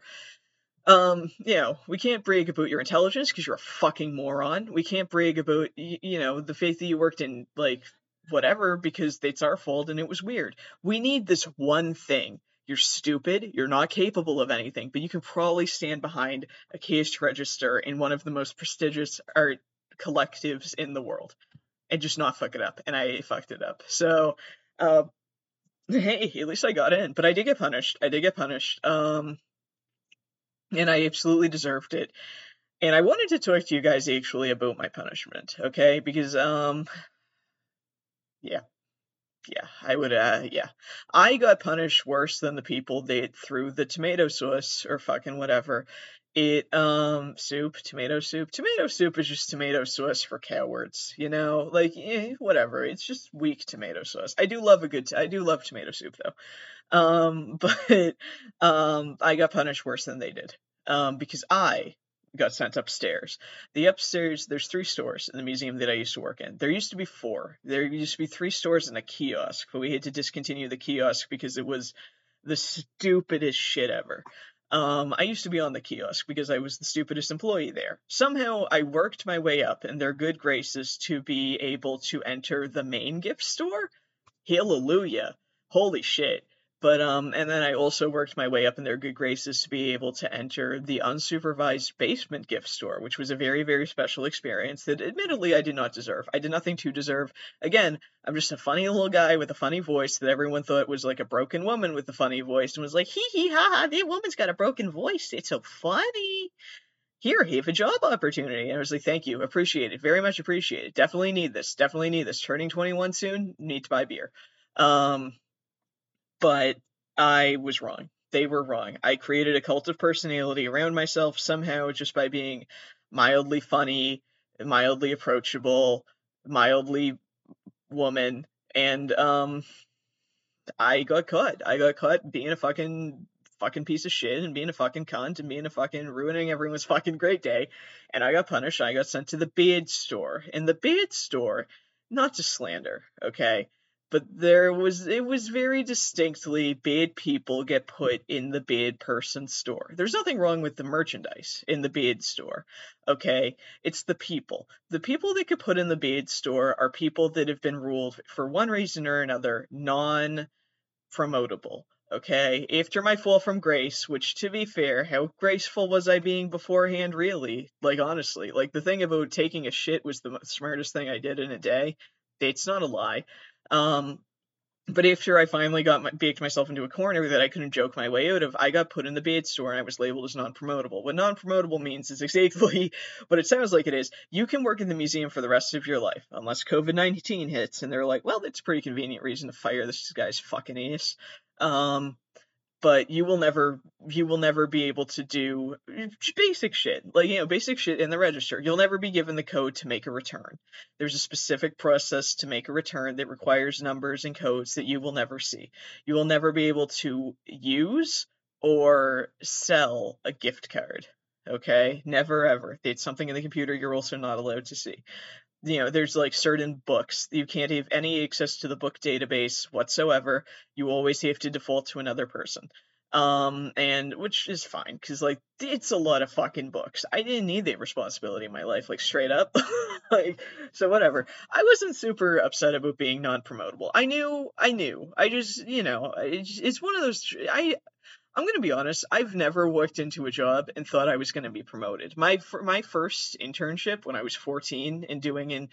Um, you know, we can't brag about your intelligence because you're a fucking moron. We can't brag about, you know, the faith that you worked in, like, whatever, because it's our fault and it was weird. We need this one thing. You're stupid, you're not capable of anything, but you can probably stand behind a cash register in one of the most prestigious art collectives in the world and just not fuck it up. And I fucked it up. So, uh, hey, at least I got in, but I did get punished. I did get punished. Um, and I absolutely deserved it. And I wanted to talk to you guys actually about my punishment, okay? Because um yeah. Yeah, I would uh yeah. I got punished worse than the people that threw the tomato sauce or fucking whatever. It um soup, tomato soup. Tomato soup is just tomato sauce for cowards, you know? Like eh, whatever. It's just weak tomato sauce. I do love a good t- I do love tomato soup though. Um but um I got punished worse than they did. Um because I got sent upstairs. The upstairs, there's three stores in the museum that I used to work in. There used to be four. There used to be three stores and a kiosk, but we had to discontinue the kiosk because it was the stupidest shit ever. Um, I used to be on the kiosk because I was the stupidest employee there. Somehow I worked my way up in their good graces to be able to enter the main gift store. Hallelujah. Holy shit. But um, and then I also worked my way up in their good graces to be able to enter the unsupervised basement gift store, which was a very, very special experience that admittedly I did not deserve. I did nothing to deserve. Again, I'm just a funny little guy with a funny voice that everyone thought was like a broken woman with a funny voice and was like, hee hee ha ha, that woman's got a broken voice. It's so funny. Here, he have a job opportunity. And I was like, thank you, appreciate it, very much appreciate it. Definitely need this, definitely need this. Turning 21 soon, need to buy beer. Um, but I was wrong. They were wrong. I created a cult of personality around myself somehow just by being mildly funny, mildly approachable, mildly woman, and um, I got caught. I got caught being a fucking fucking piece of shit and being a fucking cunt and being a fucking ruining everyone's fucking great day. And I got punished. I got sent to the beard store. In the beard store, not to slander, okay? But there was it was very distinctly bad people get put in the bad person store. There's nothing wrong with the merchandise in the bad store. Okay? It's the people. The people that get put in the bad store are people that have been ruled for one reason or another non promotable. Okay, after my fall from grace, which to be fair, how graceful was I being beforehand, really? Like, honestly, like the thing about taking a shit was the smartest thing I did in a day. It's not a lie. Um, but after I finally got my, baked myself into a corner that I couldn't joke my way out of, I got put in the bait store and I was labeled as non-promotable. What non-promotable means is exactly what it sounds like it is. You can work in the museum for the rest of your life, unless COVID-19 hits, and they're like, well, that's a pretty convenient reason to fire this guy's fucking ass. Um, but you will never you will never be able to do eh, basic shit like you know basic shit in the register. You'll never be given the code to make a return. There's a specific process to make a return that requires numbers and codes that you will never see. You will never be able to use or sell a gift card okay? Never ever. It's something in the computer you're also not allowed to see you know there's like certain books you can't have any access to the book database whatsoever. You always have to default to another person. Um and which is fine because like it's a lot of fucking books. I didn't need that responsibility in my life like straight up. Like so whatever. I wasn't super upset about being non-promotable. I knew i knew. I just you know it's, it's one of those i I'm gonna be honest. I've never walked into a job and thought I was gonna be promoted. My my first internship when I was 14 and doing an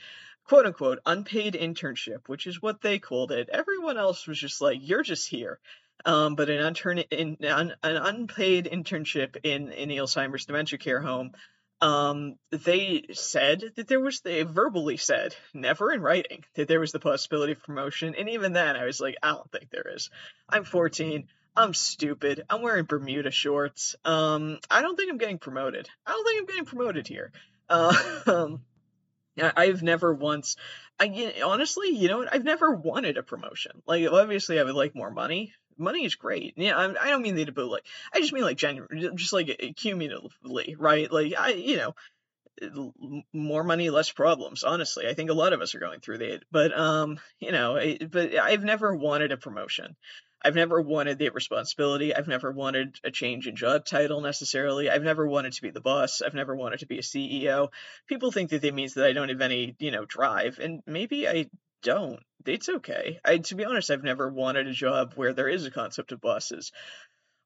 quote unquote unpaid internship, which is what they called it. Everyone else was just like, "You're just here." Um, but an, in, an, an unpaid internship in in Alzheimer's dementia care home. Um, they said that there was they verbally said, never in writing, that there was the possibility of promotion, and even then, I was like, I don't think there is. I'm 14. I'm stupid. I'm wearing Bermuda shorts. Um, I don't think I'm getting promoted. I don't think I'm getting promoted here. Uh, I've never once. I honestly, you know what? I've never wanted a promotion. Like, obviously, I would like more money. Money is great. Yeah, I, I don't mean that about like. I just mean like genuinely, just like cumulatively, right? Like, I, you know, more money, less problems. Honestly, I think a lot of us are going through that. But um, you know, but I've never wanted a promotion. I've never wanted the responsibility. I've never wanted a change in job title necessarily. I've never wanted to be the boss. I've never wanted to be a CEO. People think that it means that I don't have any, you know, drive, and maybe I don't. It's okay. I, to be honest, I've never wanted a job where there is a concept of bosses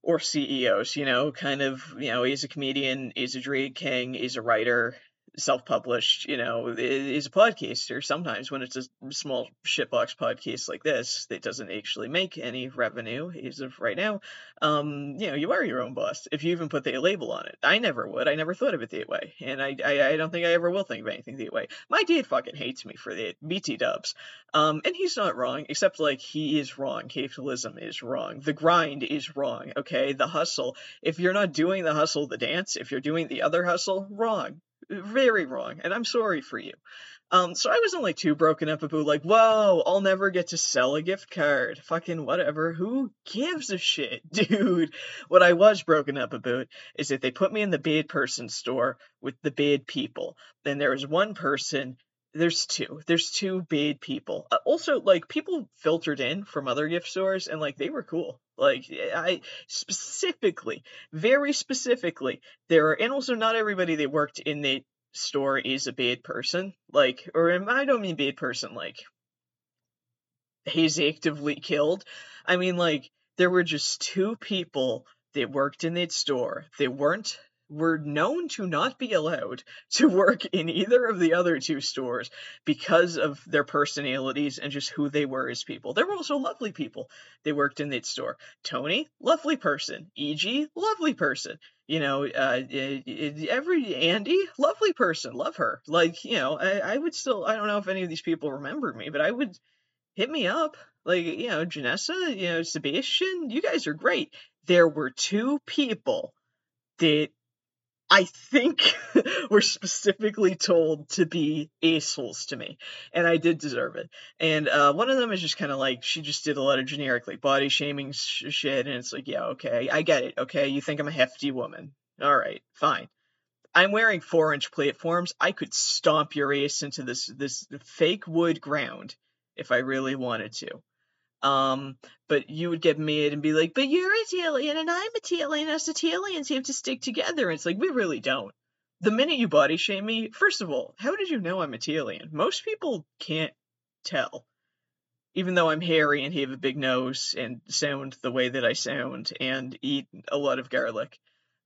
or CEOs. You know, kind of, you know, he's a comedian, he's a drag king, he's a writer. Self-published, you know, is a podcaster sometimes when it's a small shitbox podcast like this that doesn't actually make any revenue as of right now. Um, you know, you are your own boss if you even put the label on it. I never would. I never thought of it that way, and I I, I don't think I ever will think of anything that way. My dad fucking hates me for that. BT Dubs, um, and he's not wrong, except like he is wrong. Capitalism is wrong. The grind is wrong. Okay, the hustle. If you're not doing the hustle, the dance. If you're doing the other hustle, wrong very wrong, and I'm sorry for you. Um, so I wasn't like too broken up about like, whoa, I'll never get to sell a gift card. Fucking whatever. Who gives a shit, dude? What I was broken up about is that they put me in the bad person store with the bad people. Then there was one person there's two. There's two bad people. Uh, also like people filtered in from other gift stores and like they were cool. Like i specifically very specifically there are and also not everybody that worked in the store is a bad person. Like or i don't mean bad person like he's actively killed. I mean like there were just two people that worked in that store they weren't were known to not be allowed to work in either of the other two stores because of their personalities and just who they were as people. They were also lovely people. They worked in that store. Tony, lovely person. EG, lovely person. You know, uh, every Andy, lovely person. Love her. Like, you know, I, I would still, I don't know if any of these people remember me, but I would hit me up. Like, you know, Janessa, you know, Sebastian, you guys are great. There were two people that I think were specifically told to be assholes to me, and I did deserve it. And uh, one of them is just kind of like she just did a lot of generic like body shaming sh- shit, and it's like, yeah, okay, I get it. Okay, you think I'm a hefty woman? All right, fine. I'm wearing four inch platforms. I could stomp your ass into this this fake wood ground if I really wanted to. Um, but you would get mad and be like, but you're Italian and I'm Italian. And us Italians have to stick together. And it's like, we really don't. The minute you body shame me, first of all, how did you know I'm Italian? Most people can't tell. Even though I'm hairy and have a big nose and sound the way that I sound and eat a lot of garlic.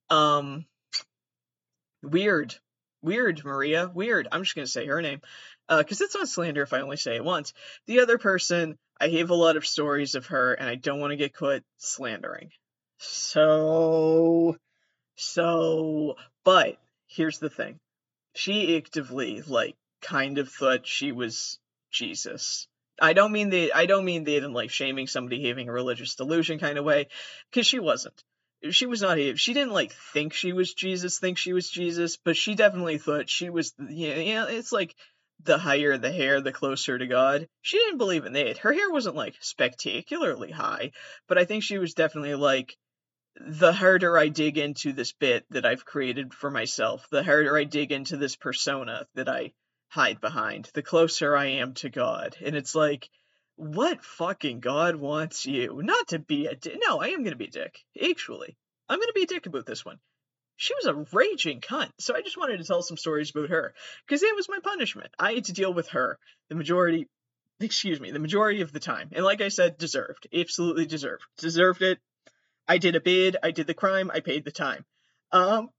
Um, weird. Weird, Maria. Weird. I'm just going to say her name. Because uh, it's not slander if I only say it once. The other person, I have a lot of stories of her, and I don't want to get caught slandering. So, so, but here's the thing. She actively, like, kind of thought she was Jesus. I don't mean the I don't mean the in like shaming somebody having a religious delusion kind of way, because she wasn't. She was not. She didn't like think she was Jesus, think she was Jesus, but she definitely thought she was. Yeah, you know, it's like the higher the hair, the closer to God. She didn't believe in that. Her hair wasn't like spectacularly high, but I think she was definitely like, the harder I dig into this bit that I've created for myself, the harder I dig into this persona that I hide behind, the closer I am to God. And it's like, what fucking God wants you? Not to be a dick. No, I am going to be a dick. Actually, I'm going to be a dick about this one she was a raging cunt. So I just wanted to tell some stories about her because it was my punishment. I had to deal with her the majority, excuse me, the majority of the time. And like I said, deserved, absolutely deserved, deserved it. I did a bid, I did the crime, I paid the time. Um,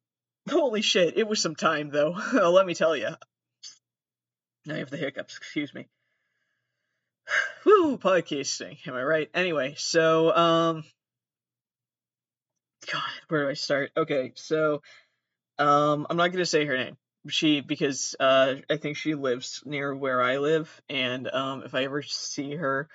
holy shit, it was some time though. Let me tell you. Now I have the hiccups. Excuse me. Woo, podcasting. Am I right? Anyway, so um, God, where do I start? Okay, so um, I'm not gonna say her name. She because uh, I think she lives near where I live, and um, if I ever see her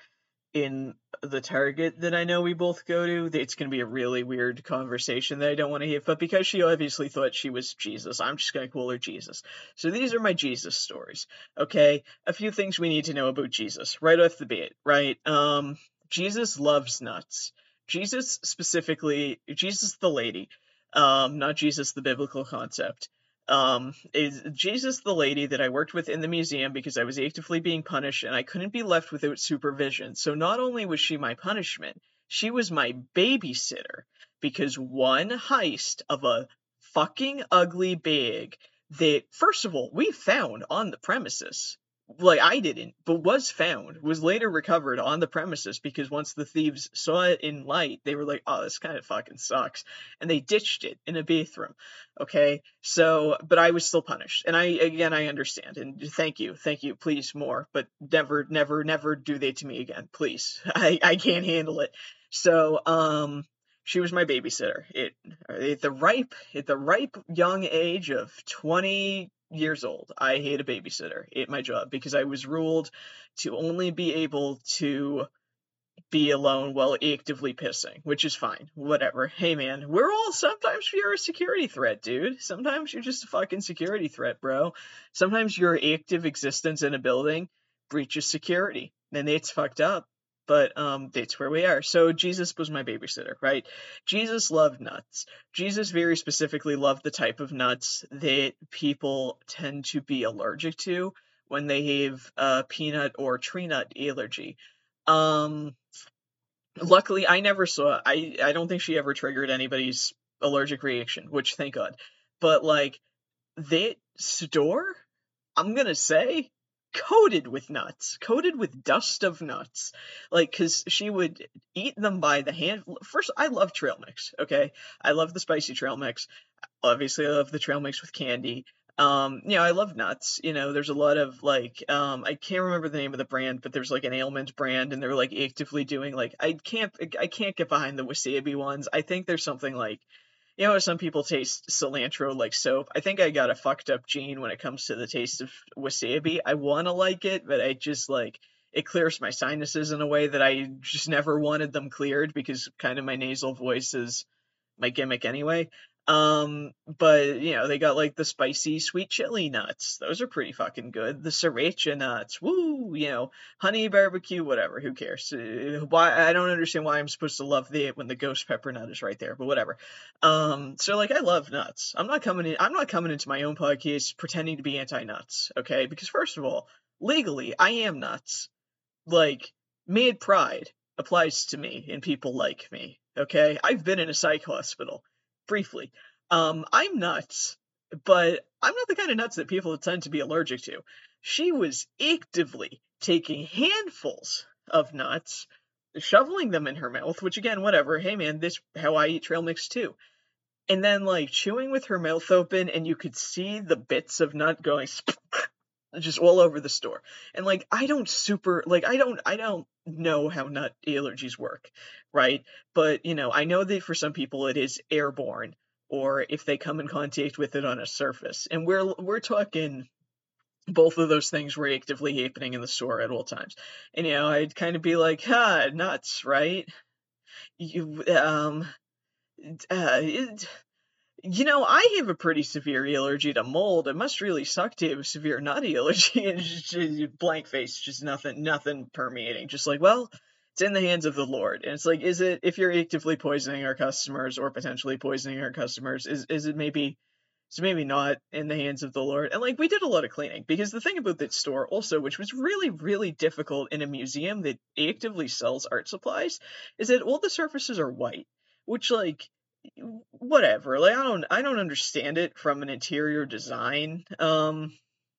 in the Target that I know we both go to, it's gonna be a really weird conversation that I don't want to have. But because she obviously thought she was Jesus, I'm just gonna call her Jesus. So these are my Jesus stories. Okay, a few things we need to know about Jesus right off the bat. Right, um, Jesus loves nuts. Jesus specifically, Jesus the lady, um, not Jesus the biblical concept, um, is Jesus the lady that I worked with in the museum because I was actively being punished and I couldn't be left without supervision. So not only was she my punishment, she was my babysitter because one heist of a fucking ugly bag that, first of all, we found on the premises like I didn't, but was found, was later recovered on the premises because once the thieves saw it in light, they were like, "Oh, this kind of fucking sucks," and they ditched it in a bathroom. Okay, so but I was still punished, and I again I understand, and thank you, thank you, please more, but never, never, never do they to me again, please. I I can't handle it. So um, she was my babysitter. It at the ripe at the ripe young age of twenty years old, I hate a babysitter at my job because I was ruled to only be able to be alone while actively pissing, which is fine. Whatever. Hey man, we're all sometimes you're a security threat, dude. Sometimes you're just a fucking security threat, bro. Sometimes your active existence in a building breaches security. And it's fucked up but um, that's where we are. So Jesus was my babysitter, right? Jesus loved nuts. Jesus very specifically loved the type of nuts that people tend to be allergic to when they have a peanut or tree nut allergy. Um, luckily, I never saw. I I don't think she ever triggered anybody's allergic reaction, which thank God. But like that store, I'm gonna say coated with nuts, coated with dust of nuts. Like, because she would eat them by the hand. First, I love trail mix, okay? I love the spicy trail mix. Obviously, I love the trail mix with candy. Um, you know, I love nuts. You know, there's a lot of like, um, I can't remember the name of the brand, but there's like an ailment brand, and they're like actively doing like, I can't, I can't get behind the wasabi ones. I think there's something like you know, some people taste cilantro like soap. I think I got a fucked up gene when it comes to the taste of wasabi. I want to like it, but I just like it clears my sinuses in a way that I just never wanted them cleared because kind of my nasal voice is my gimmick anyway. Um, but you know, they got like the spicy sweet chili nuts. Those are pretty fucking good. The sriracha nuts, woo, you know, honey barbecue, whatever. Who cares? Uh, why I don't understand why I'm supposed to love the when the ghost pepper nut is right there, but whatever. Um, so like I love nuts. I'm not coming in. I'm not coming into my own podcast pretending to be anti nuts, okay? Because first of all, legally, I am nuts. Like Mad Pride applies to me and people like me. Okay, I've been in a psych hospital briefly. Um, I'm nuts, but I'm not the kind of nuts that people tend to be allergic to. She was actively taking handfuls of nuts, shoveling them in her mouth, which again, whatever. Hey man, this how I eat trail mix too. And then like chewing with her mouth open, and you could see the bits of nut going just all over the store. And like I don't super like I don't I don't know how nut allergies work, right? But you know, I know that for some people it is airborne or if they come in contact with it on a surface. And we're we're talking both of those things were actively happening in the store at all times. And you know, I'd kind of be like, "Ha, nuts, right?" You um uh, it, you know, I have a pretty severe allergy to mold. It must really suck to have a severe nut allergy. and just, blank face, just nothing, nothing permeating. Just like, well, it's in the hands of the Lord. And it's like, is it if you're actively poisoning our customers or potentially poisoning our customers, is is it maybe is maybe not in the hands of the Lord? And like we did a lot of cleaning because the thing about that store also, which was really really difficult in a museum that actively sells art supplies, is that all the surfaces are white, which like whatever. Like I don't I don't understand it from an interior design um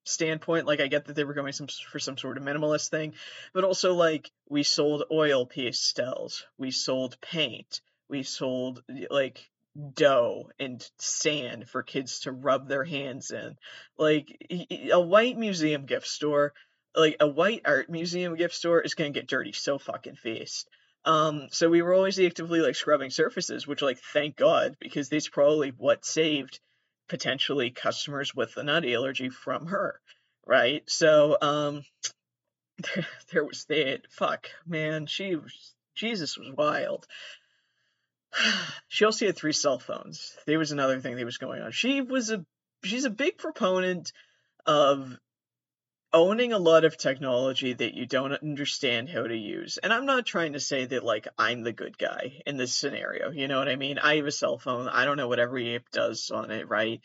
standpoint. Like I get that they were going some for some sort of minimalist thing, but also like we sold oil pastels, we sold paint, we sold like dough and sand for kids to rub their hands in. Like a white museum gift store, like a white art museum gift store is gonna get dirty so fucking fast. Um, so we were always actively like scrubbing surfaces, which like thank God because that's probably what saved potentially customers with a nut allergy from her, right? So um, there, there was that. Fuck, man, she Jesus was wild. she also had three cell phones. There was another thing that was going on. She was a she's a big proponent of owning a lot of technology that you don't understand how to use. And I'm not trying to say that like I'm the good guy in this scenario. You know what I mean? I have a cell phone. I don't know what every app does on it, right?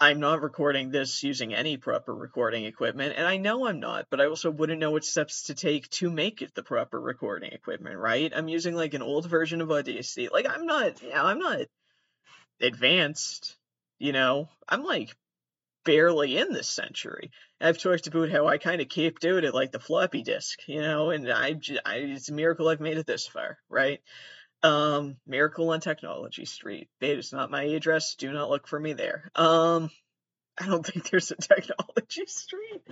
I'm not recording this using any proper recording equipment, and I know I'm not, but I also wouldn't know what steps to take to make it the proper recording equipment, right? I'm using like an old version of Audacity. Like I'm not, you know, I'm not advanced, you know. I'm like barely in this century. I've talked about how I kind of caped out at like the floppy disk, you know, and I, I it's a miracle I've made it this far, right? Um, Miracle on Technology Street. It's not my address. Do not look for me there. Um, I don't think there's a Technology Street.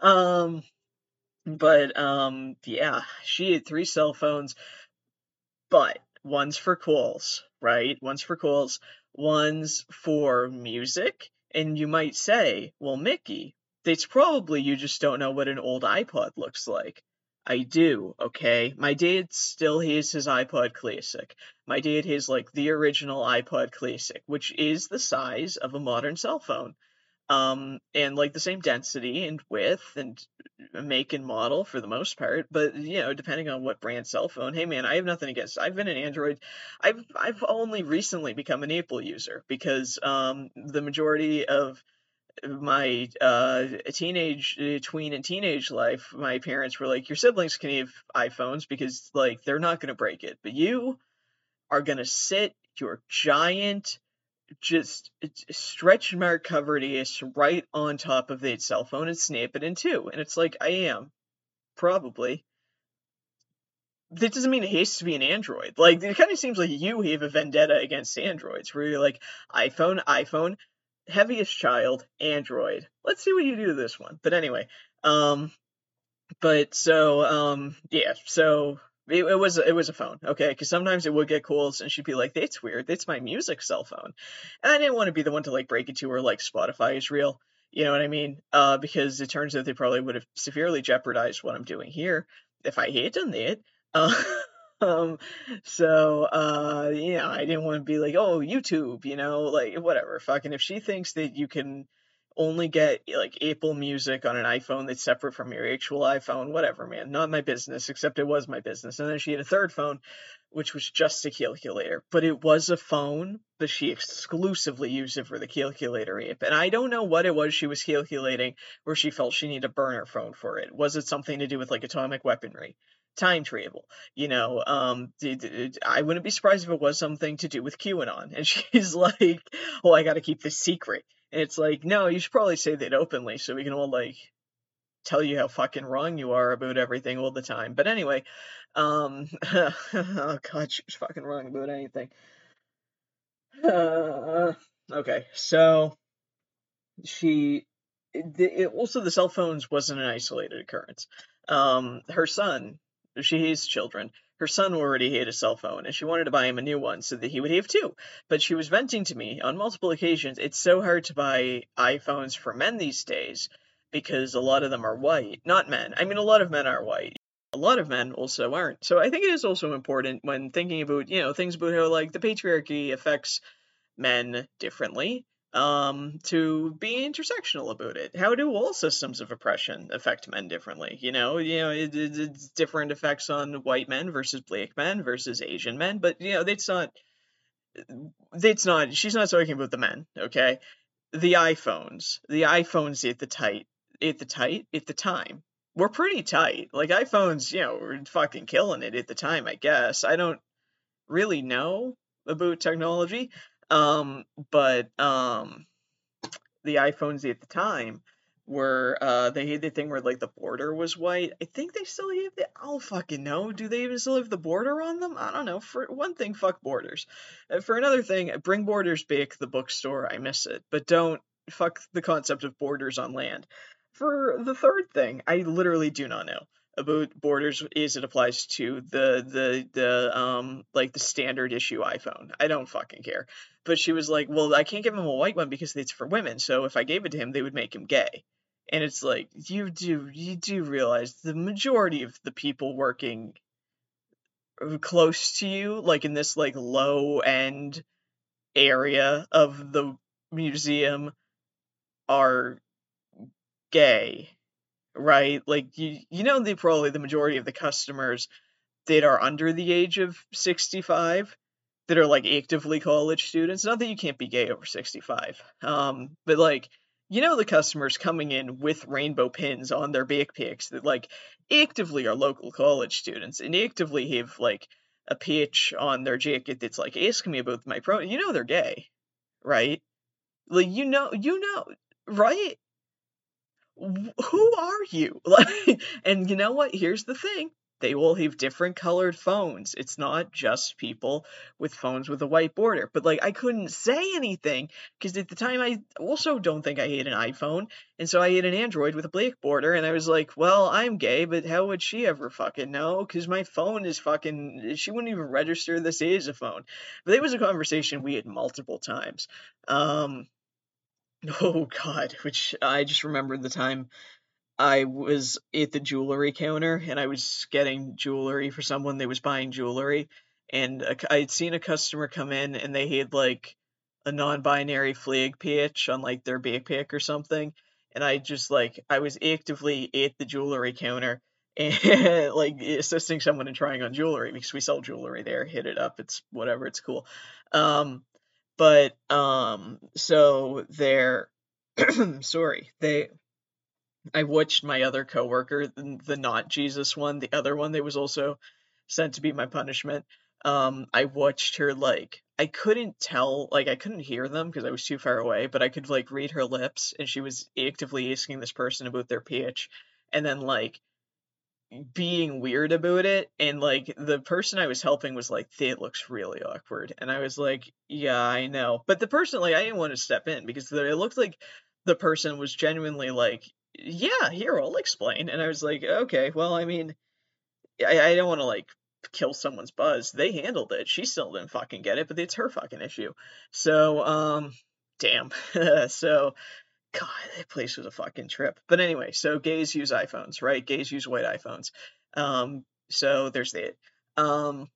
Um, but um, yeah, she had three cell phones, but one's for calls, right? One's for calls, one's for music. And you might say, well, Mickey, it's probably you just don't know what an old iPod looks like. I do, okay? My dad still has his iPod Classic. My dad has like the original iPod Classic, which is the size of a modern cell phone um, and like the same density and width and make and model for the most part. But you know, depending on what brand cell phone. Hey man, I have nothing against. I've been an Android. I've I've only recently become an Apple user because um, the majority of my uh, teenage uh, tween and teenage life my parents were like your siblings can have iphones because like they're not going to break it but you are going to sit your giant just stretch mark covered ass right on top of the cell phone and snap it in two. And it's like, I am. Probably. That doesn't mean it has to be an Android. Like, it kind of seems like you have a vendetta against Androids, where you're like, iPhone, iPhone, heaviest child, Android. Let's see what you do to this one. But anyway, um, but so, um, yeah, so it, it, was it was a phone, okay? Because sometimes it would get calls, and she'd be like, "That's weird. That's my music cell phone," and I didn't want to be the one to like break it to her like Spotify is real. You know what I mean? Uh, because it turns out they probably would have severely jeopardized what I'm doing here if I had done that. Uh, um, so uh, you know, I didn't want to be like, "Oh, YouTube," you know, like whatever. Fucking if she thinks that you can only get like Apple Music on an iPhone that's separate from your actual iPhone, whatever, man. Not my business, except it was my business. And then she had a third phone, which was just a calculator. But it was a phone, but she exclusively used it for the calculator app. And I don't know what it was she was calculating where she felt she needed a burner phone for it. Was it something to do with like atomic weaponry? time travel. You know, um, I wouldn't be surprised if it was something to do with QAnon. And she's like, "Oh, I got to keep this secret." It's like, no, you should probably say that openly so we can all like tell you how fucking wrong you are about everything all the time. But anyway, um, oh god, she's fucking wrong about anything. Uh, okay, so she it, also the cell phones wasn't an isolated occurrence. Um, her son, she has children her son already had a cell phone and she wanted to buy him a new one so that he would have two. But she was venting to me on multiple occasions it's so hard to buy iPhones for men these days because a lot of them are white. Not men. I mean, a lot of men are white. A lot of men also aren't. So I think it is also important when thinking about, you know, things about how, like, the patriarchy affects men differently um, to be intersectional about it. How do all systems of oppression affect men differently? You know, you know, it, it, it's different effects on white men versus black men versus Asian men, but you know, that's not. That's not. She's not talking about the men, okay? The iPhones, the iPhones at the tight, at the tight, at the time, were pretty tight. Like iPhones, you know, were fucking killing it at the time. I guess I don't really know about technology um, but um, the iPhones at the time were uh they had the thing where like the border was white. I think they still have the I'll fucking know. Do they even still have the border on them? I don't know. For one thing, fuck borders. Uh, for another thing, bring borders back the bookstore. I miss it. But don't fuck the concept of borders on land. For the third thing, I literally do not know about borders is it applies to the the the um like the standard issue iPhone. I don't fucking care. But she was like, "Well, I can't give him a white one because it's for women. So if I gave it to him, they would make him gay." And it's like, you do you do realize the majority of the people working close to you, like in this like low end area of the museum are gay right? Like you you know the probably the majority of the customers that are under the age of 65 that are like actively college students. Not that you can't be gay over 65. Um, but like you know the customers coming in with rainbow pins on their backpacks that like actively are local college students and actively have like a pitch on their jacket that's like asking me about my pro you know they're gay right like you know you know right? Who are you? Like, and you know what? Here's the thing they will have different colored phones. It's not just people with phones with a white border. But like I couldn't say anything because at the time I also don't think I had an iPhone, and so I had an Android with a black border, and I was like, well, I'm gay, but how would she ever fucking know? Because my phone is fucking. She wouldn't even register this as a phone. But it was a conversation we had multiple times. Um. Oh God, which I just remembered the time I was at the jewelry counter and I was getting jewelry for someone that was buying jewelry, and I had seen a customer come in and they had like a non-binary flag patch on like their backpack or something, and I just like I was actively at the jewelry counter and like assisting someone in trying on jewelry because we sell jewelry there. Hit it up, it's whatever, it's cool. Um, but um, so they're sorry they I watched my other coworker, the, the not Jesus one, the other one that was also sent to be my punishment. Um, I watched her like I couldn't tell, like I couldn't hear them because I was too far away, but I could like read her lips, and she was actively asking this person about their pH, and then like being weird about it and like the person I was helping was like that looks really awkward and I was like yeah I know but the person like I didn't want to step in because it looked like the person was genuinely like yeah, here, I'll explain. And I was like, okay, well, I mean, I, I don't want to like kill someone's buzz. They handled it. She still didn't fucking get it, but it's her fucking issue. So, um, damn. so, God, that place was a fucking trip. But anyway, so gays use iPhones, right? Gays use white iPhones. Um, so there's that. Um,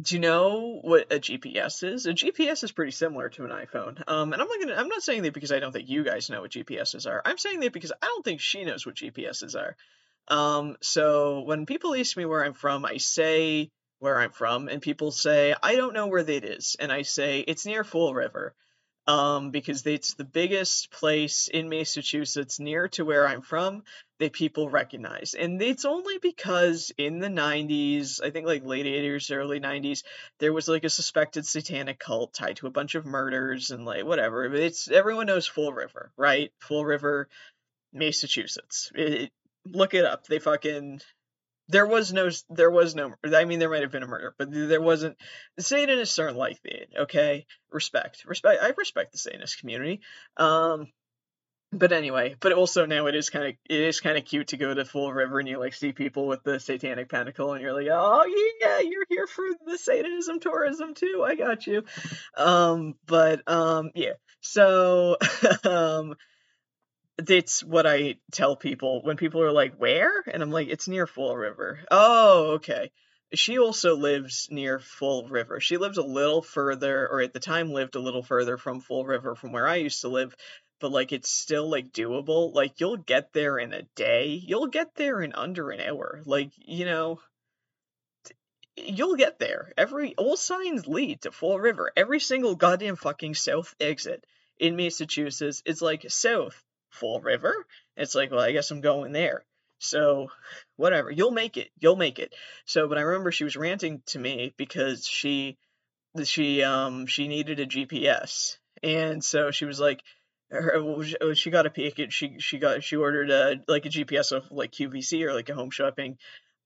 do you know what a GPS is? A GPS is pretty similar to an iPhone. Um, and I'm not gonna, I'm not saying that because I don't think you guys know what GPSs are. I'm saying that because I don't think she knows what GPSs are. Um, so when people ask me where I'm from, I say where I'm from, and people say I don't know where that is, and I say it's near Fall River um, because it's the biggest place in Massachusetts near to where I'm from that people recognize. And it's only because in the 90s, I think like late 80s, early 90s, there was like a suspected satanic cult tied to a bunch of murders and like whatever. It's everyone knows Fall River, right? Fall River, Massachusetts. It, look it up. They fucking there was no there was no i mean there might have been a murder but there wasn't satanists aren't like that okay? Respect respect i respect the satanist community um but anyway but also now it is kind of it is kind of cute to go to Fall River and you like see people with the satanic pentacle and you're like oh yeah you're here for the satanism tourism too i got you. Um but um yeah so um that's what I tell people when people are like, "Where?" and I'm like, "It's near Fall River." Oh, okay. She also lives near Fall River. She lives a little further, or at the time lived a little further from Fall River from where I used to live, but like it's still like doable. Like you'll get there in a day. You'll get there in under an hour. Like, you know, you'll get there. Every all signs lead to Fall River. Every single goddamn fucking south exit in Massachusetts is like south Fall River. It's like, well, I guess I'm going there. So, whatever, you'll make it. You'll make it. So, but I remember she was ranting to me because she she um she needed a GPS. And so she was like her, she got a package she she got she ordered a like a GPS of like QVC or like a home shopping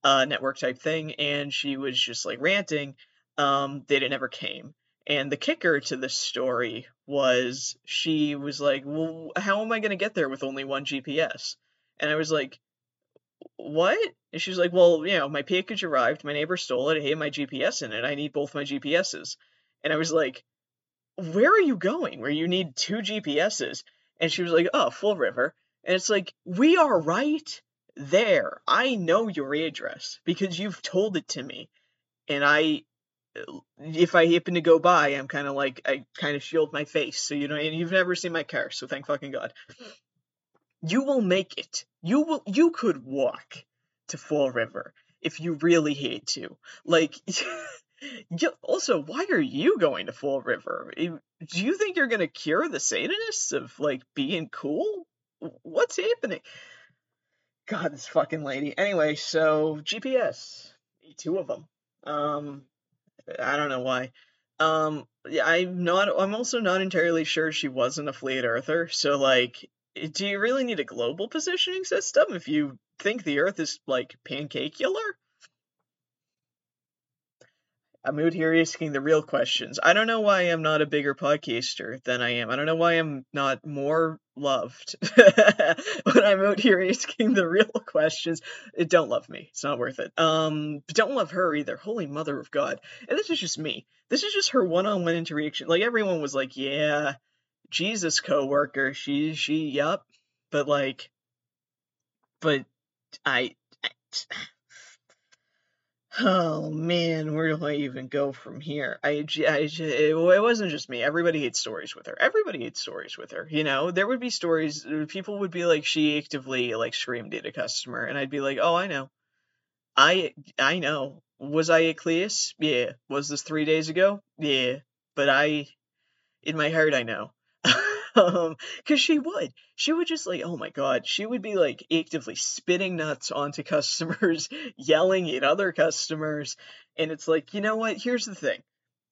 uh network type thing and she was just like ranting um that it never came and the kicker to this story was she was like, Well, how am I going to get there with only one GPS? And I was like, What? And she's like, Well, you know, my package arrived, my neighbor stole it, I had my GPS in it, I need both my GPSs. And I was like, Where are you going where you need two GPSs? And she was like, Oh, Fall River. And it's like, We are right there. I know your address because you've told it to me. And I if I happen to go by, I'm kind of like I kind of shield my face, so you know. And you've never seen my car, so thank fucking god. You will make it. You will. You could walk to Fall River if you really hate to. Like, also, why are you going to Fall River? Do you think you're gonna cure the Satanists of like being cool? What's happening? God, this fucking lady. Anyway, so GPS, two of them. Um, I don't know why. Um, yeah, I'm not. I'm also not entirely sure she wasn't a flat earther. So like, do you really need a global positioning system if you think the Earth is like pancakecular? I'm out here asking the real questions. I don't know why I'm not a bigger podcaster than I am. I don't know why I'm not more loved. but I'm out here asking the real questions. Don't love me. It's not worth it. Um, don't love her either. Holy mother of God. And this is just me. This is just her one-on-one interaction. Like everyone was like, yeah, Jesus coworker. She she yup. But like, but I, I Oh man, where do I even go from here? I, I, it wasn't just me. Everybody hates stories with her. Everybody hates stories with her. You know, there would be stories. Uh, people would be like, she actively like screamed at a customer, and I'd be like, oh, I know, I, I know. Was I a Cleus? Yeah. Was this three days ago? Yeah. But I, in my heart, I know. Um because she would. She would just like oh my god she would be like actively spitting nuts onto customers yelling at other customers and it's like you know what? Here's the thing.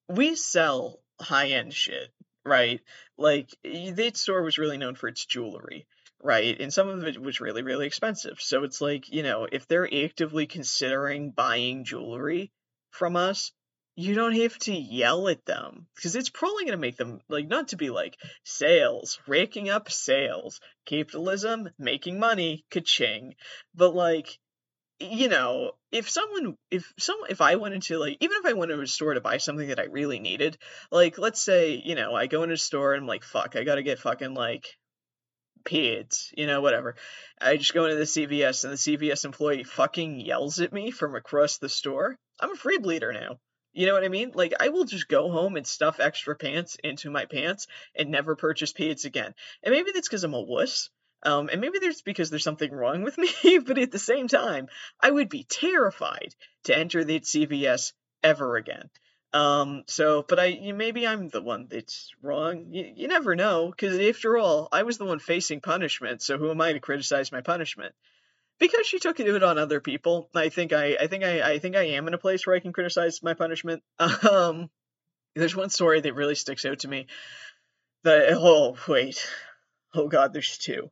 We sell high end shit right? Like that store was really known for its jewelry right? And some of it was really really expensive. So it's like you know if they're actively considering buying jewelry from us you don't have to yell at them because it's probably going to make them like not to be like sales raking up sales capitalism making money ka-ching but like you know if someone if someone if i went into like even if i went to a store to buy something that i really needed like let's say you know i go into a store and i'm like fuck i gotta get fucking like pads, you know, whatever. I just go into the CVS and the CVS employee fucking yells at me from across the store. I'm a free bleeder now. You know what I mean? Like I will just go home and stuff extra pants into my pants and never purchase pants again. And maybe that's because I'm a wuss. Um, and maybe there's because there's something wrong with me, but at the same time, I would be terrified to enter the CVS ever again. Um, so, but I maybe I'm the one that's wrong. You, you never know, because after all, I was the one facing punishment. So who am I to criticize my punishment? Because she took it on other people. I think I, I think I, I think I am in a place where I can criticize my punishment. Um, there's one story that really sticks out to me. That oh wait, oh god, there's two.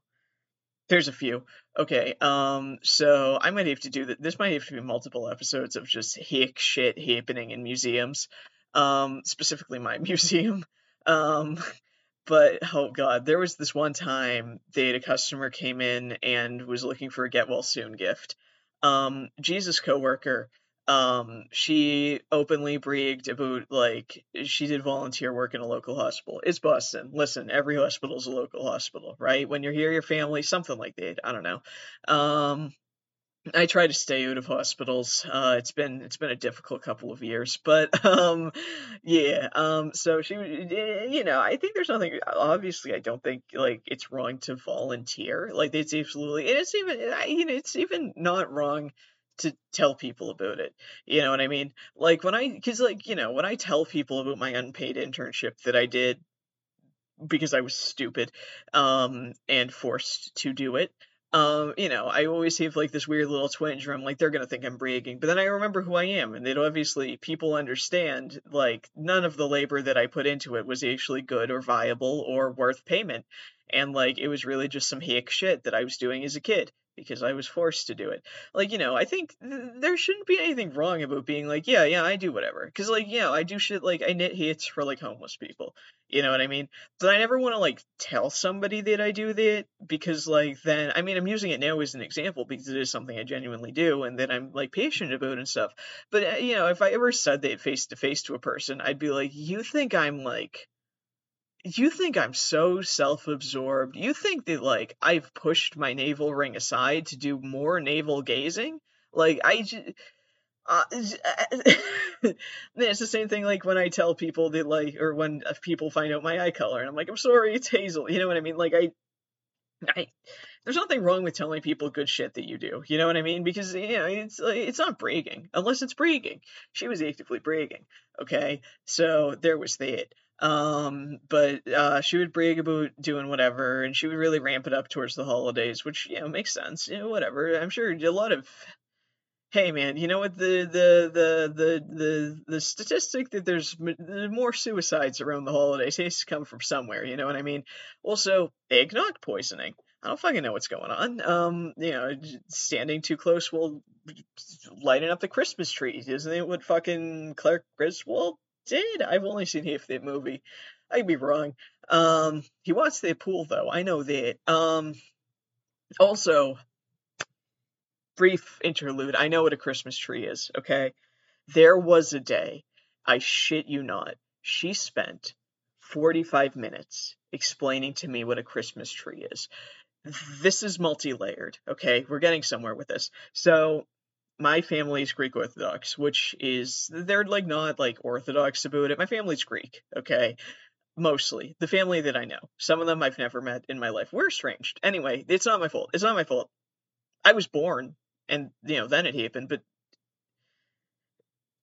There's a few. Okay, um, so I might have to do that. This might have to be multiple episodes of just hick shit happening in museums. Um, specifically my museum. Um, but oh god, there was this one time that a customer came in and was looking for a get well soon gift. Um, Jesus coworker, um, she openly bragged about like she did volunteer work in a local hospital. It's Boston. Listen, every hospital is a local hospital, right? When you're here, your family, something like that. I don't know. Um, I try to stay out of hospitals. Uh, it's been it's been a difficult couple of years, but um, yeah. Um, so she, you know, I think there's nothing. Obviously, I don't think like it's wrong to volunteer. Like it's absolutely, and it's even, you know, it's even not wrong to tell people about it. You know what I mean? Like when I, because like you know, when I tell people about my unpaid internship that I did because I was stupid, um, and forced to do it um, you know, I always have like this weird little twinge where I'm like, they're gonna think I'm bragging, but then I remember who I am, and they'd obviously people understand like none of the labor that I put into it was actually good or viable or worth payment, and like it was really just some hick shit that I was doing as a kid because I was forced to do it. Like, you know, I think th- there shouldn't be anything wrong about being like, yeah, yeah, I do whatever. Because, like, yeah, I do shit like I knit hats for like homeless people. You know what I mean? But I never want to like tell somebody that I do that because, like, then I mean, I'm using it now as an example because it is something I genuinely do and that I'm like patient about and stuff. But, uh, you know, if I ever said that face to face to a person, I'd be like, you think I'm like you think I'm so self-absorbed? You think that like I've pushed my navel ring aside to do more navel gazing? Like I just uh, it's the same thing like when I tell people that like or when uh, people find out my eye color and I'm like I'm sorry it's hazel. You know what I mean? Like I I there's nothing wrong with telling people good shit that you do. You know what I mean? Because you know it's it's not bragging unless it's bragging. She was actively bragging okay? So there was that um, but uh, she would brag about doing whatever, and she would really ramp it up towards the holidays, which you know makes sense. You know, whatever. I'm sure a lot of hey man, you know what the the the the the, the statistic that there's more suicides around the holidays has to come from somewhere. You know what I mean? Also, eggnog poisoning. I don't fucking know what's going on. Um, you know, standing too close will lighting up the Christmas tree. Isn't it what fucking Clark Griswold did? I've only seen half that movie. I'd be wrong. Um, he wants that pool though. I know that. Um, also, brief interlude. I know what a Christmas tree is, okay? There was a day, I shit you not, she spent 45 minutes explaining to me what a Christmas tree is. This is multi layered, okay? We're getting somewhere with this. So, my family's Greek Orthodox, which is, they're like not like Orthodox about it. My family's Greek, okay? Mostly. The family that I know. Some of them I've never met in my life. We're estranged. Anyway, it's not my fault. It's not my fault. I was born and you know then it happened but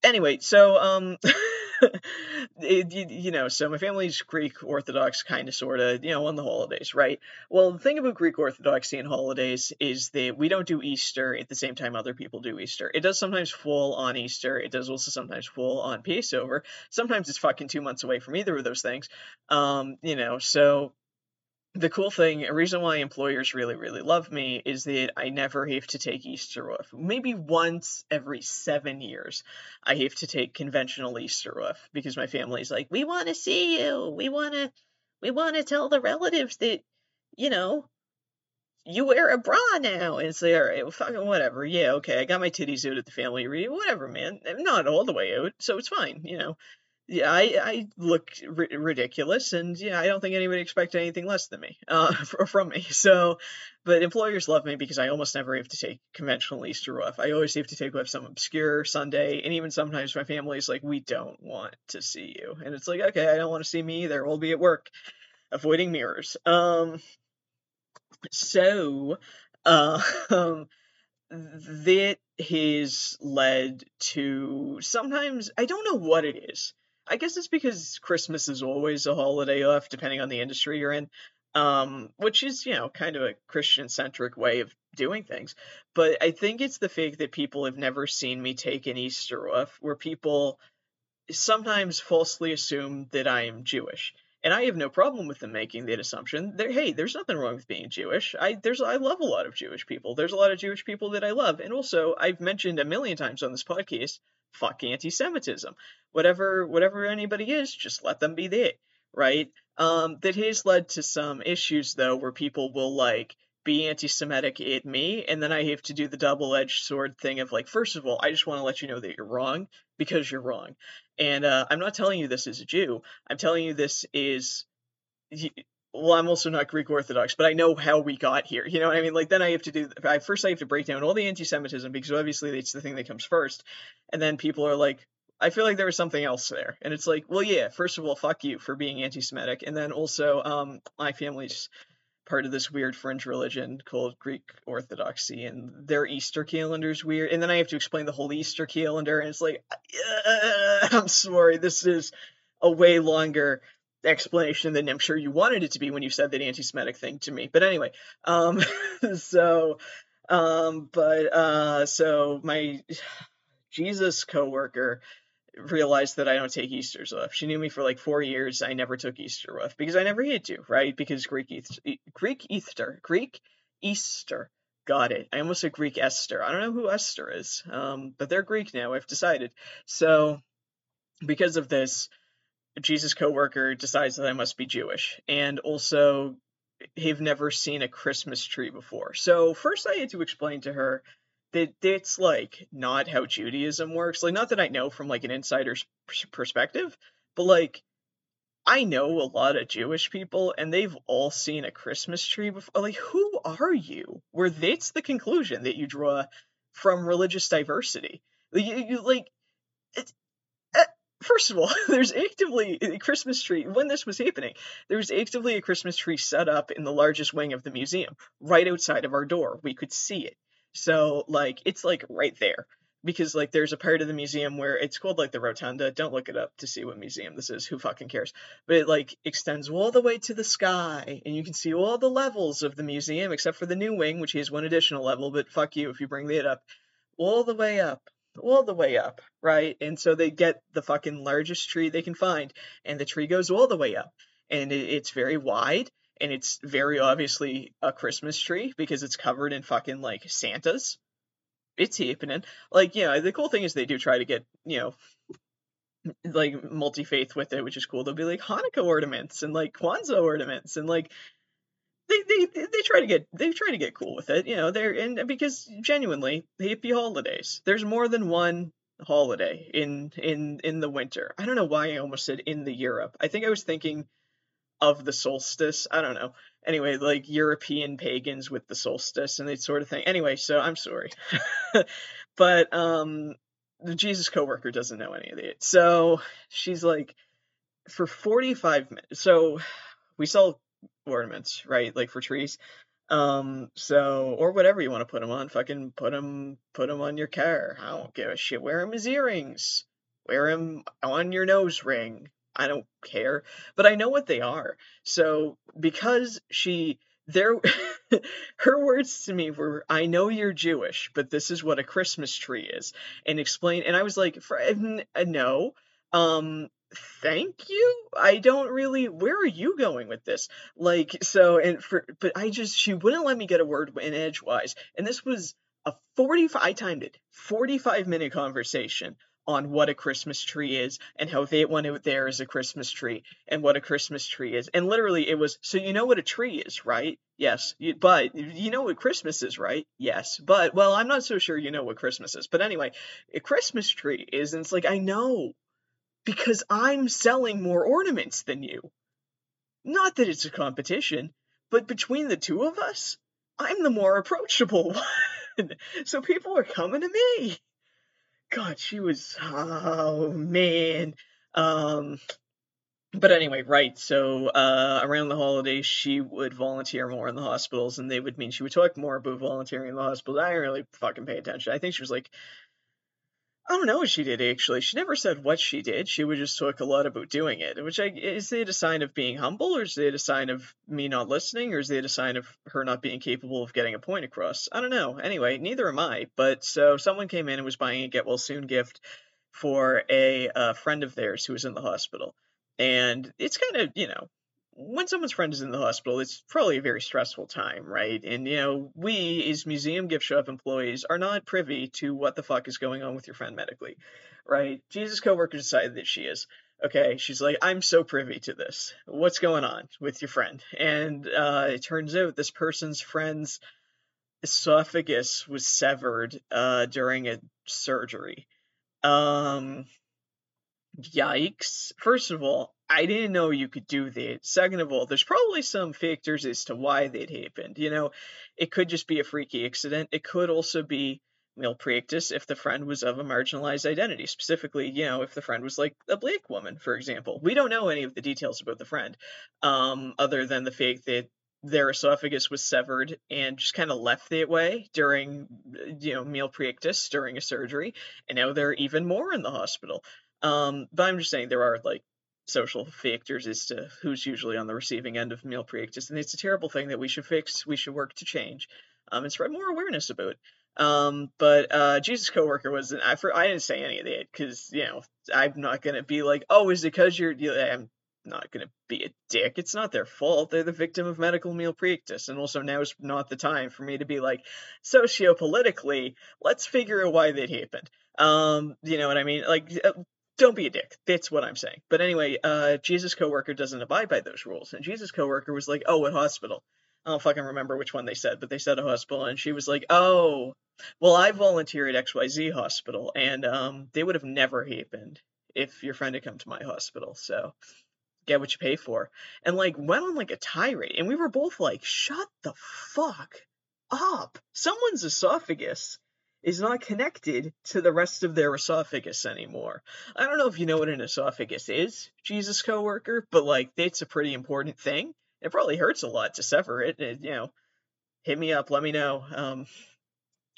anyway so um it, you, you, know so my family's greek orthodox kind of sort of you know on the holidays right? Well the thing about greek orthodoxy and holidays is that we don't do easter at the same time other people do easter. It does sometimes fall on easter. It does also sometimes fall on passover. Sometimes it's fucking two months away from either of those things. Um you know so the cool thing, a reason why employers really, really love me is that I never have to take Easter off. Maybe once every seven years, I have to take conventional Easter off because my family's like, we want to see you. We want to, we want to tell the relatives that, you know, you wear a bra now. And like, all right, well, fucking whatever. Yeah, okay, I got my titties out at the family reunion. Whatever, man. I'm not all the way out, so it's fine, you know yeah, I, I look ridiculous, and yeah, I don't think anybody expected anything less than me uh, from me. So, but employers love me because I almost never have to take conventional Easter off. I always have to take off some obscure Sunday, and even sometimes my family's like, "We don't want to see you," and it's like, "Okay, I don't want to see me either. We'll be at work, avoiding mirrors." Um, so, uh, um, that has led to sometimes I don't know what it is I guess it's because Christmas is always a holiday off, depending on the industry you're in, um, which is, you know, kind of a Christian centric way of doing things. But I think it's the fact that people have never seen me take an Easter off, where people sometimes falsely assume that I am Jewish. And I have no problem with them making that assumption. They're, hey, there's nothing wrong with being Jewish. I there's I love a lot of Jewish people. There's a lot of Jewish people that I love. And also, I've mentioned a million times on this podcast fuck anti-Semitism. Whatever whatever anybody is, just let them be there, right? Um, that has led to some issues though, where people will like be anti-Semitic at me, and then I have to do the double-edged sword thing of like, first of all, I just want to let you know that you're wrong because you're wrong, and uh, I'm not telling you this as a Jew. I'm telling you this is well, I'm also not Greek Orthodox, but I know how we got here. You know what I mean? Like then I have to do I first I have to break down all the anti-Semitism because obviously it's the thing that comes first, and then people are like, I feel like there was something else there, and it's like, well, yeah. First of all, fuck you for being anti-Semitic, and then also, um, my family's part of this weird fringe religion called Greek Orthodoxy, and their Easter calendar's weird, and then I have to explain the whole Easter calendar, and it's like, uh, I'm sorry, this is a way longer explanation than I'm sure you wanted it to be when you said that anti-Semitic thing to me. But anyway, um, so, um, but uh, so my Jesus coworker realized that I don't take Easter's off. She knew me for like four years. I never took Easter off because I never had to, right? Because Greek Easter, Greek Easter, Greek Easter. Got it. I almost said Greek Esther. I don't know who Esther is, um, but they're Greek now. I've decided. So, because of this, Jesus' coworker decides that I must be Jewish, and also have never seen a Christmas tree before. So first, I had to explain to her that it's like not how Judaism works. Like, not that I know from like an insider's perspective, but like I know a lot of Jewish people, and they've all seen a Christmas tree before. Like, who are you? Where that's the conclusion that you draw from religious diversity. You, you like first of all, there's actively a Christmas tree. When this was happening, there was actively a Christmas tree set up in the largest wing of the museum, right outside of our door. We could see it. So, like, it's like right there. Because, like, there's a part of the museum where it's called, like, the Rotunda. Don't look it up to see what museum this is. Who fucking cares? But it, like, extends all the way to the sky. And you can see all the levels of the museum, except for the new wing, which has one additional level. But fuck you if you bring that up all the way up, all the way up, right? And so they get the fucking largest tree they can find, and the tree goes all the way up, and it, it's very wide, and it's very obviously a Christmas tree because it's covered in fucking like Santas. It's happening. Like, you know, the cool thing is they do try to get, you know, like multi faith with it, which is cool. They'll be like Hanukkah ornaments and like Kwanzaa ornaments and like they, they they try to get they try to get cool with it, you know. They're and because genuinely happy holidays. There's more than one holiday in in in the winter. I don't know why I almost said in the Europe. I think I was thinking of the solstice. I don't know. Anyway, like European pagans with the solstice and that sort of thing. Anyway, so I'm sorry. but um the Jesus coworker doesn't know any of it. So she's like for 45 minutes. So we sell ornaments, right? Like for trees. Um, so or whatever you want to put them on, fucking put them put them on your car. I don't give a shit. Wear them as earrings. Wear them on your nose ring. I don't care, but I know what they are. So because she there her words to me were I know you're Jewish, but this is what a Christmas tree is and explain and I was like no. Um thank you i don't really where are you going with this like so and for but i just she wouldn't let me get a word in edgewise and this was a 45 i timed it 45 minute conversation on what a Christmas tree is and how they want out there as a Christmas tree and what a Christmas tree is. And literally it was, so you know what a tree is, right? Yes. You, but you know what Christmas is, right? Yes. But, well, I'm not so sure you know what Christmas is. But anyway, a Christmas tree is, and it's like, I know because I'm selling more ornaments than you. Not that it's a competition, but between the two of us, I'm the more approachable one. so people are coming to me. God, she was oh man. Um but anyway, right. So uh, around the holidays, she would volunteer more in the hospitals, and they would mean she would talk more about volunteering in the hospitals. I didn't really fucking pay attention. I think she was like I don't know what she did actually. She never said what she did. She would just talk a lot about doing it. Which I, is it a sign of being humble, or is it a sign of me not listening, or is it a sign of her not being capable of getting a point across? I don't know. Anyway, neither am I. But so someone came in and was buying a get well soon gift for a, a friend of theirs who was in the hospital, and it's kind of you know when someone's friend is in the hospital, it's probably a very stressful time, right? And you know, we as museum gift shop employees are not privy to what the fuck is going on with your friend medically, right? Jesus coworker decided that she is. Okay, she's like, I'm so privy to this. What's going on with your friend? And uh, it turns out this person's friend's esophagus was severed uh, during a surgery. Um, yikes. First of all, I didn't know you could do that. Second of all, there's probably some factors as to why that happened. You know, it could just be a freaky accident. It could also be malpractice if the friend was of a marginalized identity. Specifically, you know, if the friend was like a black woman, for example. We don't know any of the details about the friend, um, other than the fact that their esophagus was severed and just kind of left that way during, you know, malpractice during a surgery, and now they're even more in the hospital. Um, but I'm just saying there are like social factors as to who's usually on the receiving end of malpractice, and it's a terrible thing that we should fix. We should work to change, um, and spread more awareness about. Um, but uh, Jesus coworker was an I for I didn't say any of that because you know I'm not gonna be like, oh, is it because you're? You I'm not gonna be a dick. It's not their fault. They're the victim of medical malpractice, and also now is not the time for me to be like, socio-politically, let's figure out why that happened. Um, you know what I mean? Like, uh, don't be a dick. That's what I'm saying. But anyway, uh, Jesus coworker doesn't abide by those rules, and Jesus coworker was like, "Oh, what hospital?" I don't fucking remember which one they said, but they said a hospital, and she was like, "Oh, well, I volunteer at XYZ hospital, and um, they would have never happened if your friend had come to my hospital. So get what you pay for." And like went on like a tirade, and we were both like, "Shut the fuck up! Someone's esophagus." Is not connected to the rest of their esophagus anymore. I don't know if you know what an esophagus is, Jesus coworker, but like it's a pretty important thing. It probably hurts a lot to sever it. it you know, hit me up, let me know um,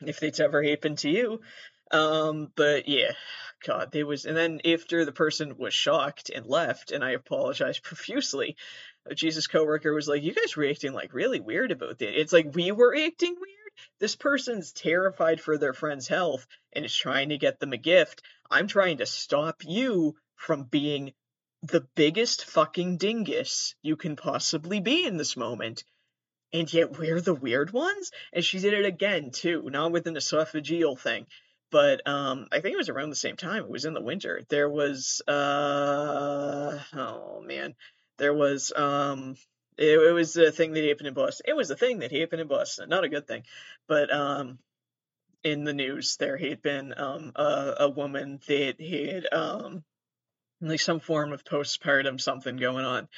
if it's ever happened to you. Um, but yeah, God, there was, and then after the person was shocked and left, and I apologized profusely, Jesus coworker was like, "You guys were acting like really weird about that." It's like we were acting weird this person's terrified for their friend's health and is trying to get them a gift. I'm trying to stop you from being the biggest fucking dingus you can possibly be in this moment. And yet we're the weird ones? And she did it again, too, not with an esophageal thing. But um, I think it was around the same time. It was in the winter. There was, uh, oh man, there was, um, it, it was a thing that happened in Boston. It was a thing that happened in Boston. Not a good thing, but um, in the news there had been um a, a woman that had um like some form of postpartum something going on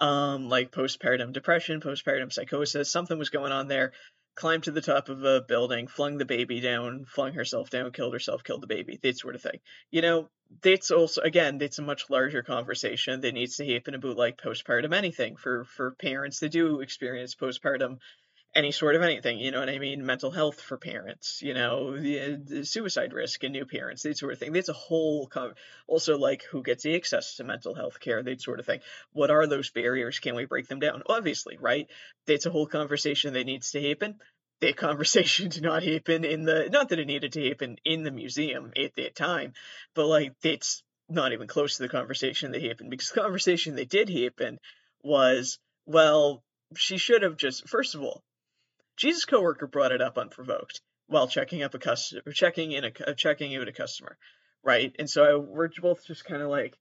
um like postpartum depression postpartum psychosis something was going on there climbed to the top of a building flung the baby down flung herself down killed herself killed the baby that sort of thing. You know that's also again that's a much larger conversation that needs to happen about like postpartum anything for for parents that do experience postpartum any sort of anything, you know what I mean? Mental health for parents, you know, the, the suicide risk in new parents, that sort of thing. That's a whole, co- also like who gets the access to mental health care, that sort of thing. What are those barriers? Can we break them down? Obviously, right? That's a whole conversation that needs to happen. That conversation did not happen in the, not that it needed to happen in the museum at that time, but like that's not even close to the conversation that happened because the conversation that did happen was, well, she should have just, first of all, Jesus' coworker brought it up unprovoked while checking up a customer, checking in a checking in with a customer, right? And so I, we're both just kind of like,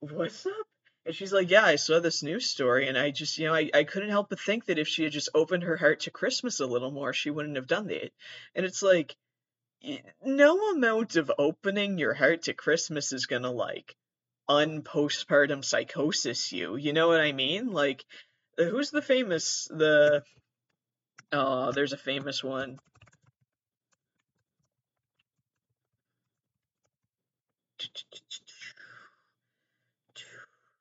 "What's up?" And she's like, "Yeah, I saw this news story, and I just, you know, I, I couldn't help but think that if she had just opened her heart to Christmas a little more, she wouldn't have done that." And it's like, eh, no amount of opening your heart to Christmas is gonna like unpostpartum psychosis you. You know what I mean? Like, who's the famous the Oh, there's a famous one.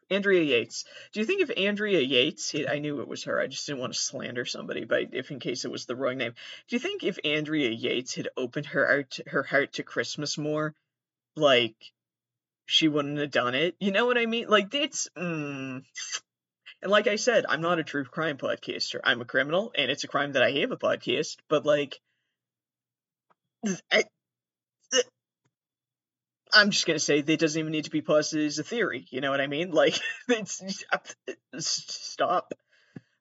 Andrea Yates. Do you think if Andrea Yates, I knew it was her, I just didn't want to slander somebody, but if in case it was the wrong name, do you think if Andrea Yates had opened her heart, her heart to Christmas more, like she wouldn't have done it? You know what I mean? Like it's, mm, and like I said, I'm not a true crime podcaster. I'm a criminal, and it's a crime that I have a podcast. But like, I, I'm just gonna say that doesn't even need to be posited as a theory. You know what I mean? Like, it's stop.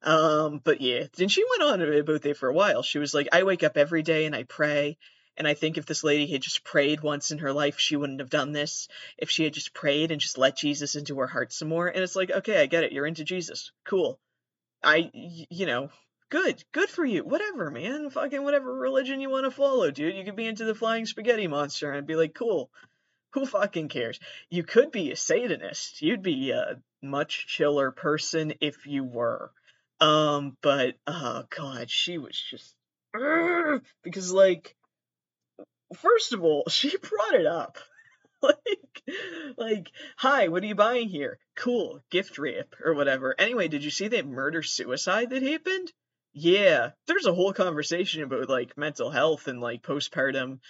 Um, but yeah, then she went on about that for a while. She was like, I wake up every day and I pray, and I think if this lady had just prayed once in her life, she wouldn't have done this. If she had just prayed and just let Jesus into her heart some more. And it's like, okay, I get it. You're into Jesus. Cool. I, you know, good. Good for you. Whatever, man. Fucking whatever religion you want to follow, dude. You could be into the flying spaghetti monster and be like, cool. Who fucking cares? You could be a Satanist. You'd be a much chiller person if you were. Um, but oh god, she was just because like first of all, she brought it up. like, like, hi, what are you buying here? Cool, gift wrap or whatever. Anyway, did you see that murder suicide that happened? Yeah, there's a whole conversation about like mental health and like postpartum,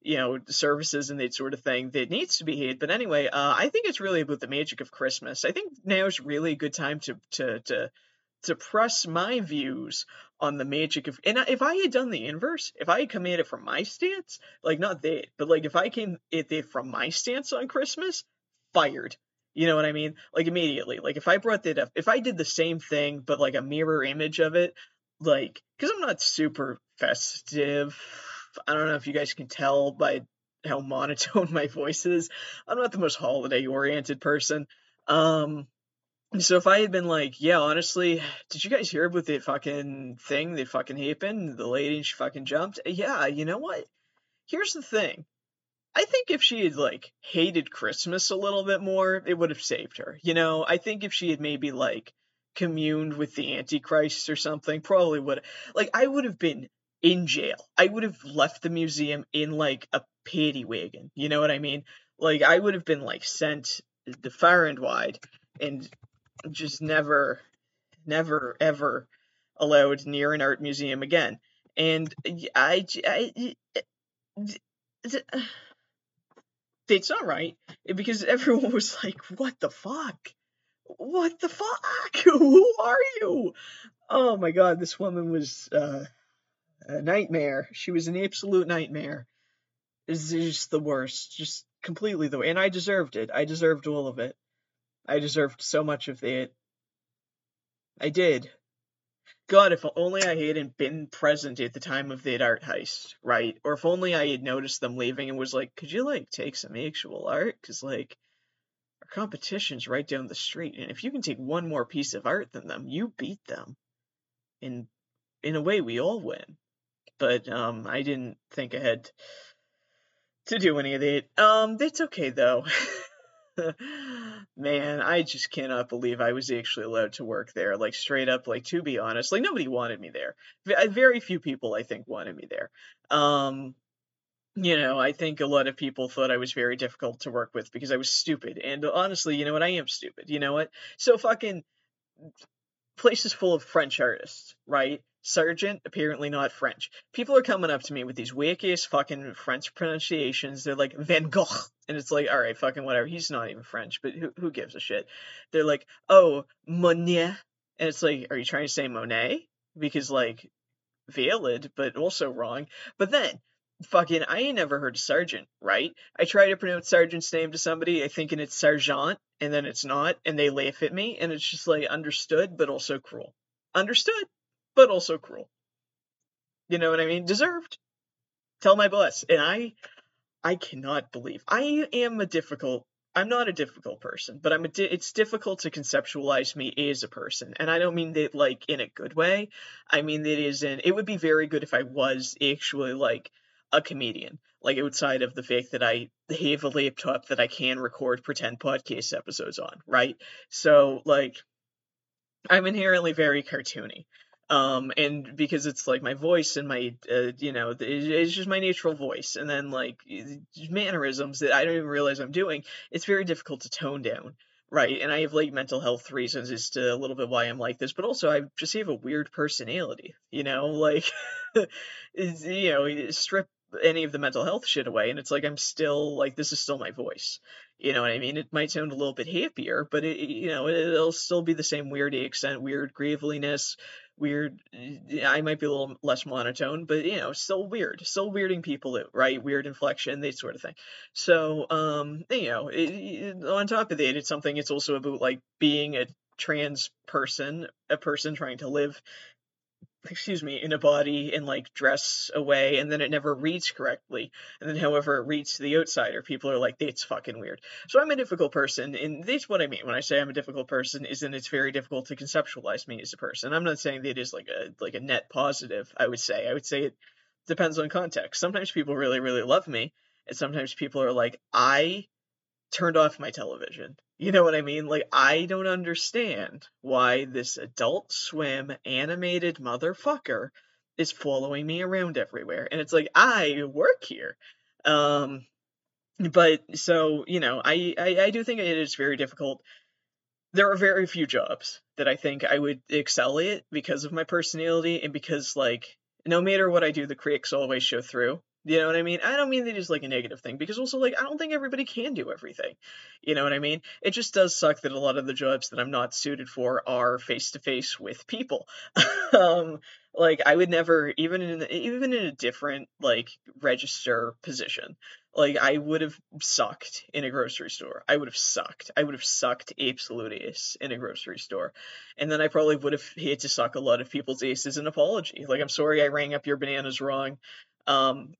you know, services and that sort of thing that needs to be had. But anyway, uh, I think it's really about the magic of Christmas. I think now is really a good time to to to to press my views on the magic of and if I had done the inverse, if I had come at it from my stance, like not that, but like if I came at it from my stance on Christmas, fired. You know what I mean? Like immediately. Like if I brought that up, if I did the same thing but like a mirror image of it, like because I'm not super festive. I don't know if you guys can tell by how monotone my voice is. I'm not the most holiday oriented person. Um so if I had been like, yeah, honestly, did you guys hear about the fucking thing that fucking happened? The lady and she fucking jumped. Yeah, you know what? Here's the thing. I think if she had like hated Christmas a little bit more, it would have saved her. You know, I think if she had maybe like communed with the Antichrist or something, probably would. Like I would have been in jail. I would have left the museum in like a paddy wagon. You know what I mean? Like I would have been like sent the far and wide and just never, never, ever allowed near an art museum again. And I, I, it's not right because everyone was like, "What the fuck? What the fuck? Who are you?" Oh my god, this woman was. Uh, a nightmare. She was an absolute nightmare. Is just the worst, just completely the way. And I deserved it. I deserved all of it. I deserved so much of it. I did. God, if only I hadn't been present at the time of that art heist, right? Or if only I had noticed them leaving and was like, could you, like, take some actual art? Because, like, our competition's right down the street, and if you can take one more piece of art than them, you beat them. And in a way, we all win. But, um, I didn't think ahead to do any of that. Um, that's okay, though. Man, I just cannot believe I was actually allowed to work there. Like straight up, like to be honest, like nobody wanted me there. Very few people, I think, wanted me there. Um, you know, I think a lot of people thought I was very difficult to work with because I was stupid. And honestly, you know what? I am stupid. You know what? So fucking places full of French artists, right? Sargent, apparently not French. People are coming up to me with these weak fucking French pronunciations. They're like Van Gogh, and it's like, all right, fucking whatever. He's not even French, but who who gives a shit? They're like, oh, Monet, and it's like, are you trying to say Monet? Because like, valid, but also wrong. But then fucking I ain't never heard of Sargent, right? I try to pronounce Sargent's name to somebody, I thinking it's Sergeant, and then it's not, and they laugh at me, and it's just like understood, but also cruel. Understood, but also cruel. You know what I mean? Deserved. Tell my boss. And I I cannot believe I am a difficult I'm not a difficult person, but I'm a di- it's difficult to conceptualize me as a person. And I don't mean that like in a good way. I mean that is in it would be very good if I was actually like a comedian. Like outside of the fact that I have a laptop that I can record pretend podcast episodes on, right? So like I'm inherently very cartoony um and because it's like my voice and my uh, you know it's just my natural voice. And then like mannerisms that i don't even realize i'm doing it's very difficult to tone down. Right. And i have like mental health reasons as to a little bit why i'm like this but also i just have a weird personality you know? Like you know strip any of the mental health shit away and it's like i'm still like this is still my voice. You know what i mean? It might sound a little bit happier but it you know it'll still be the same weird accent weird graveliness weird i might be a little less monotone but you know still weird still weirding people out right weird inflection that sort of thing. So um you know it, it, on top of that it's something it's also about like being a trans person a person trying to live excuse me, in a body and like dress away, and then it never reads correctly. And then, however, it reads to the outsider, people are like, "That's fucking weird." So I'm a difficult person, and that's what I mean when I say I'm a difficult person. Is that it's very difficult to conceptualize me as a person. I'm not saying that it is like a like a net positive. I would say I would say it depends on context. Sometimes people really really love me, and sometimes people are like, "I turned off my television." You know what I mean? Like, I don't understand why this adult swim animated motherfucker is following me around everywhere. And it's like, I work here. Um, but so, you know, I, I, I do think it is very difficult. There are very few jobs that I think I would excel at because of my personality and because, like, no matter what I do, the critics always show through. You know what I mean? I don't mean that it's like a negative thing because also like I don't think everybody can do everything. You know what I mean? It just does suck that a lot of the jobs that I'm not suited for are face to face with people. um like I would never even in even in a different like register position. Like I would have sucked in a grocery store. I would have sucked. I would have sucked absolute ace in a grocery store. And then I probably would have had to suck a lot of people's aces an apology. Like I'm sorry I rang up your bananas wrong. Um,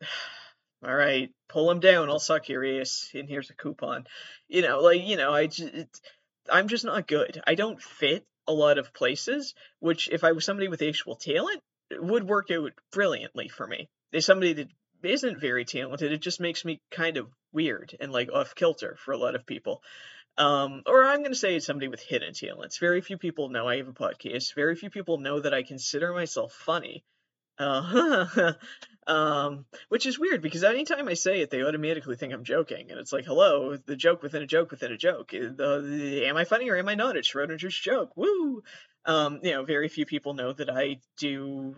all right, pull him down. I'll suck your ass, and here's a coupon. You know, like you know, I just, I'm just not good. I don't fit a lot of places. Which, if I was somebody with actual talent, would work out brilliantly for me. If somebody that isn't very talented, it just makes me kind of weird and like off kilter for a lot of people. Um, or I'm going to say somebody with hidden talents. Very few people know I have a podcast. Very few people know that I consider myself funny. Uh, um, which is weird because anytime I say it, they automatically think I'm joking, and it's like, hello, the joke within a joke within a joke. Am I funny or am I not? It's Schrodinger's joke. Woo! Um, you know, very few people know that I do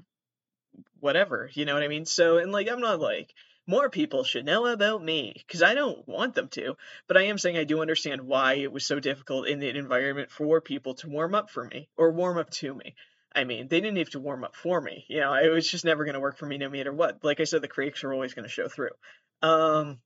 whatever. You know what I mean? So, and like, I'm not like more people should know about me because I don't want them to, but I am saying I do understand why it was so difficult in the environment for people to warm up for me or warm up to me. I mean, they didn't have to warm up for me. You know, it was just never going to work for me no matter what. Like I said, the creaks are always going to show through. Um,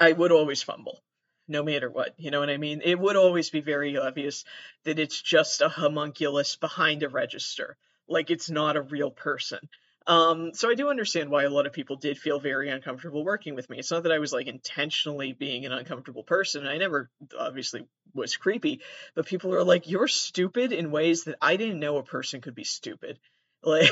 I would always fumble, no matter what. You know what I mean? It would always be very obvious that it's just a homunculus behind a register. Like it's not a real person. Um, so I do understand why a lot of people did feel very uncomfortable working with me. It's not that I was like intentionally being an uncomfortable person. I never obviously was creepy, but people are like, "You're stupid" in ways that I didn't know a person could be stupid. Like,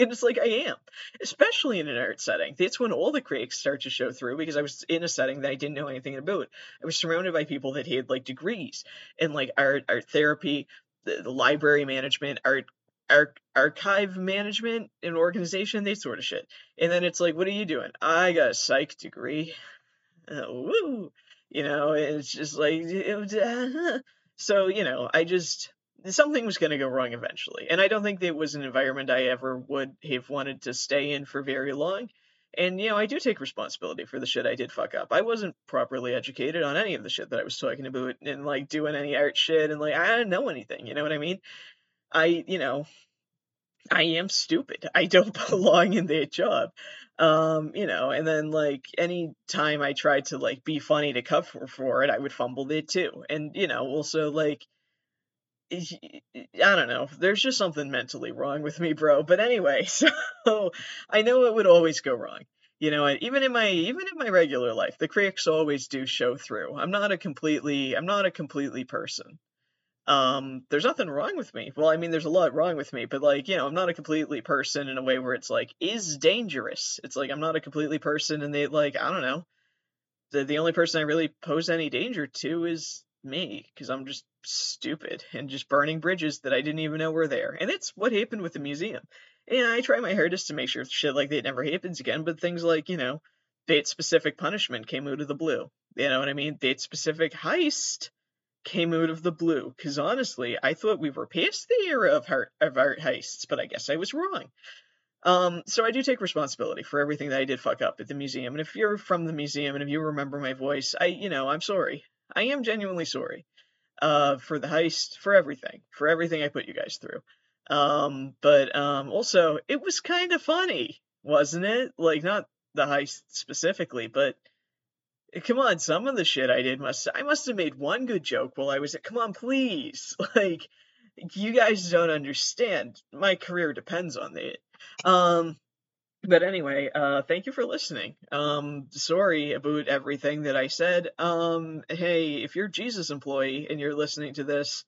it's like I am, especially in an art setting. That's when all the critics start to show through because I was in a setting that I didn't know anything about. I was surrounded by people that had like degrees in like art, art therapy, the, the library management, art Arch- archive management and organization, they sort of shit. And then it's like, what are you doing? I got a psych degree. Uh, woo! You know, it's just like, it so, you know, I just, something was going to go wrong eventually. And I don't think it was an environment I ever would have wanted to stay in for very long. And, you know, I do take responsibility for the shit I did fuck up. I wasn't properly educated on any of the shit that I was talking about and, like, doing any art shit. And, like, I didn't know anything. You know what I mean? I, you know, I am stupid. I don't belong in that job. Um, you know, and then like any time I tried to like be funny to cover for it, I would fumble it too. And you know, also like I don't know. There's just something mentally wrong with me, bro. But anyway, so I know it would always go wrong. You know, even in my even in my regular life, the critics always do show through. I'm not a completely I'm not a completely person um, there's nothing wrong with me. Well, I mean, there's a lot wrong with me, but like, you know, I'm not a completely person in a way where it's like is dangerous. It's like I'm not a completely person, and they like I don't know. The the only person I really pose any danger to is me because I'm just stupid and just burning bridges that I didn't even know were there. And that's what happened with the museum. And I try my hardest to make sure shit like that never happens again. But things like you know, date specific punishment came out of the blue. You know what I mean? Date specific heist came out of the blue. Because honestly, I thought we were past the era of art, of art heists, but I guess I was wrong. Um, so I do take responsibility for everything that I did fuck up at the museum. And if you're from the museum and if you remember my voice, I, you know, I'm sorry. I am genuinely sorry. Uh, for the heist, for everything, for everything I put you guys through. Um, but um, also, it was kind of funny, wasn't it? Like, not the heist specifically, but Come on, some of the shit I did must I must have made one good joke while I was at come on, please. Like you guys don't understand. My career depends on that. Um but anyway, uh thank you for listening. Um sorry about everything that I said. Um hey, if you're Jesus employee and you're listening to this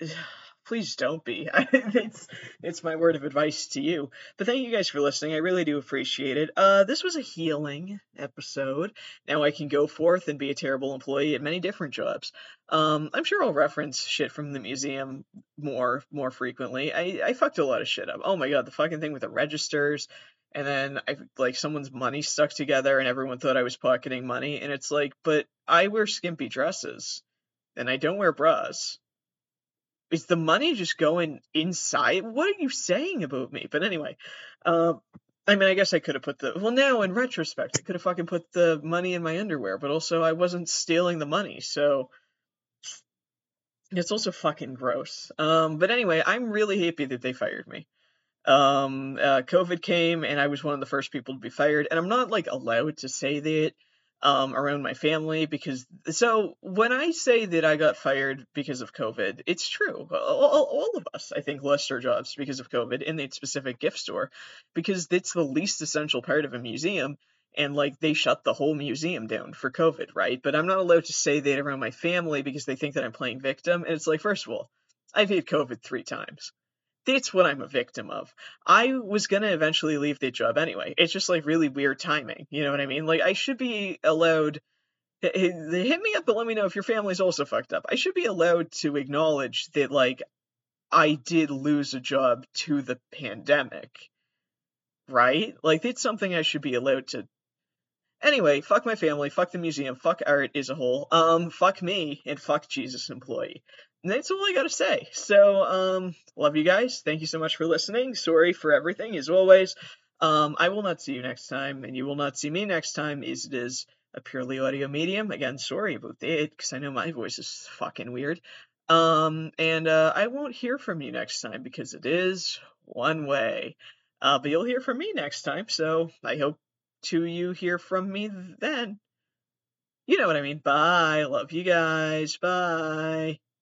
please don't be. it's it's my word of advice to you. But thank you guys for listening. I really do appreciate it. Uh, this was a healing episode. Now I can go forth and be a terrible employee at many different jobs. Um, I'm sure I'll reference shit from the museum more more frequently. I I fucked a lot of shit up. Oh my god, the fucking thing with the registers. And then I like someone's money stuck together, and everyone thought I was pocketing money. And it's like, but I wear skimpy dresses, and I don't wear bras is the money just going inside? What are you saying about me? But anyway, um, I mean, I guess I could have put the well now in retrospect, I could have fucking put the money in my underwear, but also I wasn't stealing the money, so it's also fucking gross. Um, but anyway, I'm really happy that they fired me. Um, uh, COVID came and I was one of the first people to be fired, and I'm not like allowed to say that um, around my family because so when I say that I got fired because of COVID, it's true. All, all of us, I think, lost our jobs because of COVID in the specific gift store because it's the least essential part of a museum. And like they shut the whole museum down for COVID, right? But I'm not allowed to say that around my family because they think that I'm playing victim. And it's like, first of all, I've had COVID three times that's what I'm a victim of. I was gonna eventually leave the job anyway. It's just like really weird timing. You know what I mean? Like I should be allowed. Hit me up, but let me know if your family's also fucked up. I should be allowed to acknowledge that like I did lose a job to the pandemic, right? Like it's something I should be allowed to. Anyway, fuck my family, fuck the museum, fuck art as a whole, um, fuck me, and fuck Jesus employee that's all I gotta say. So, um, love you guys. Thank you so much for listening. Sorry for everything, as always. Um, I will not see you next time, and you will not see me next time, as it is a purely audio medium. Again, sorry about that, because I know my voice is fucking weird. Um, and uh, I won't hear from you next time because it is one way. Uh, but you'll hear from me next time, so I hope to you hear from me then. You know what I mean. Bye. Love you guys. Bye.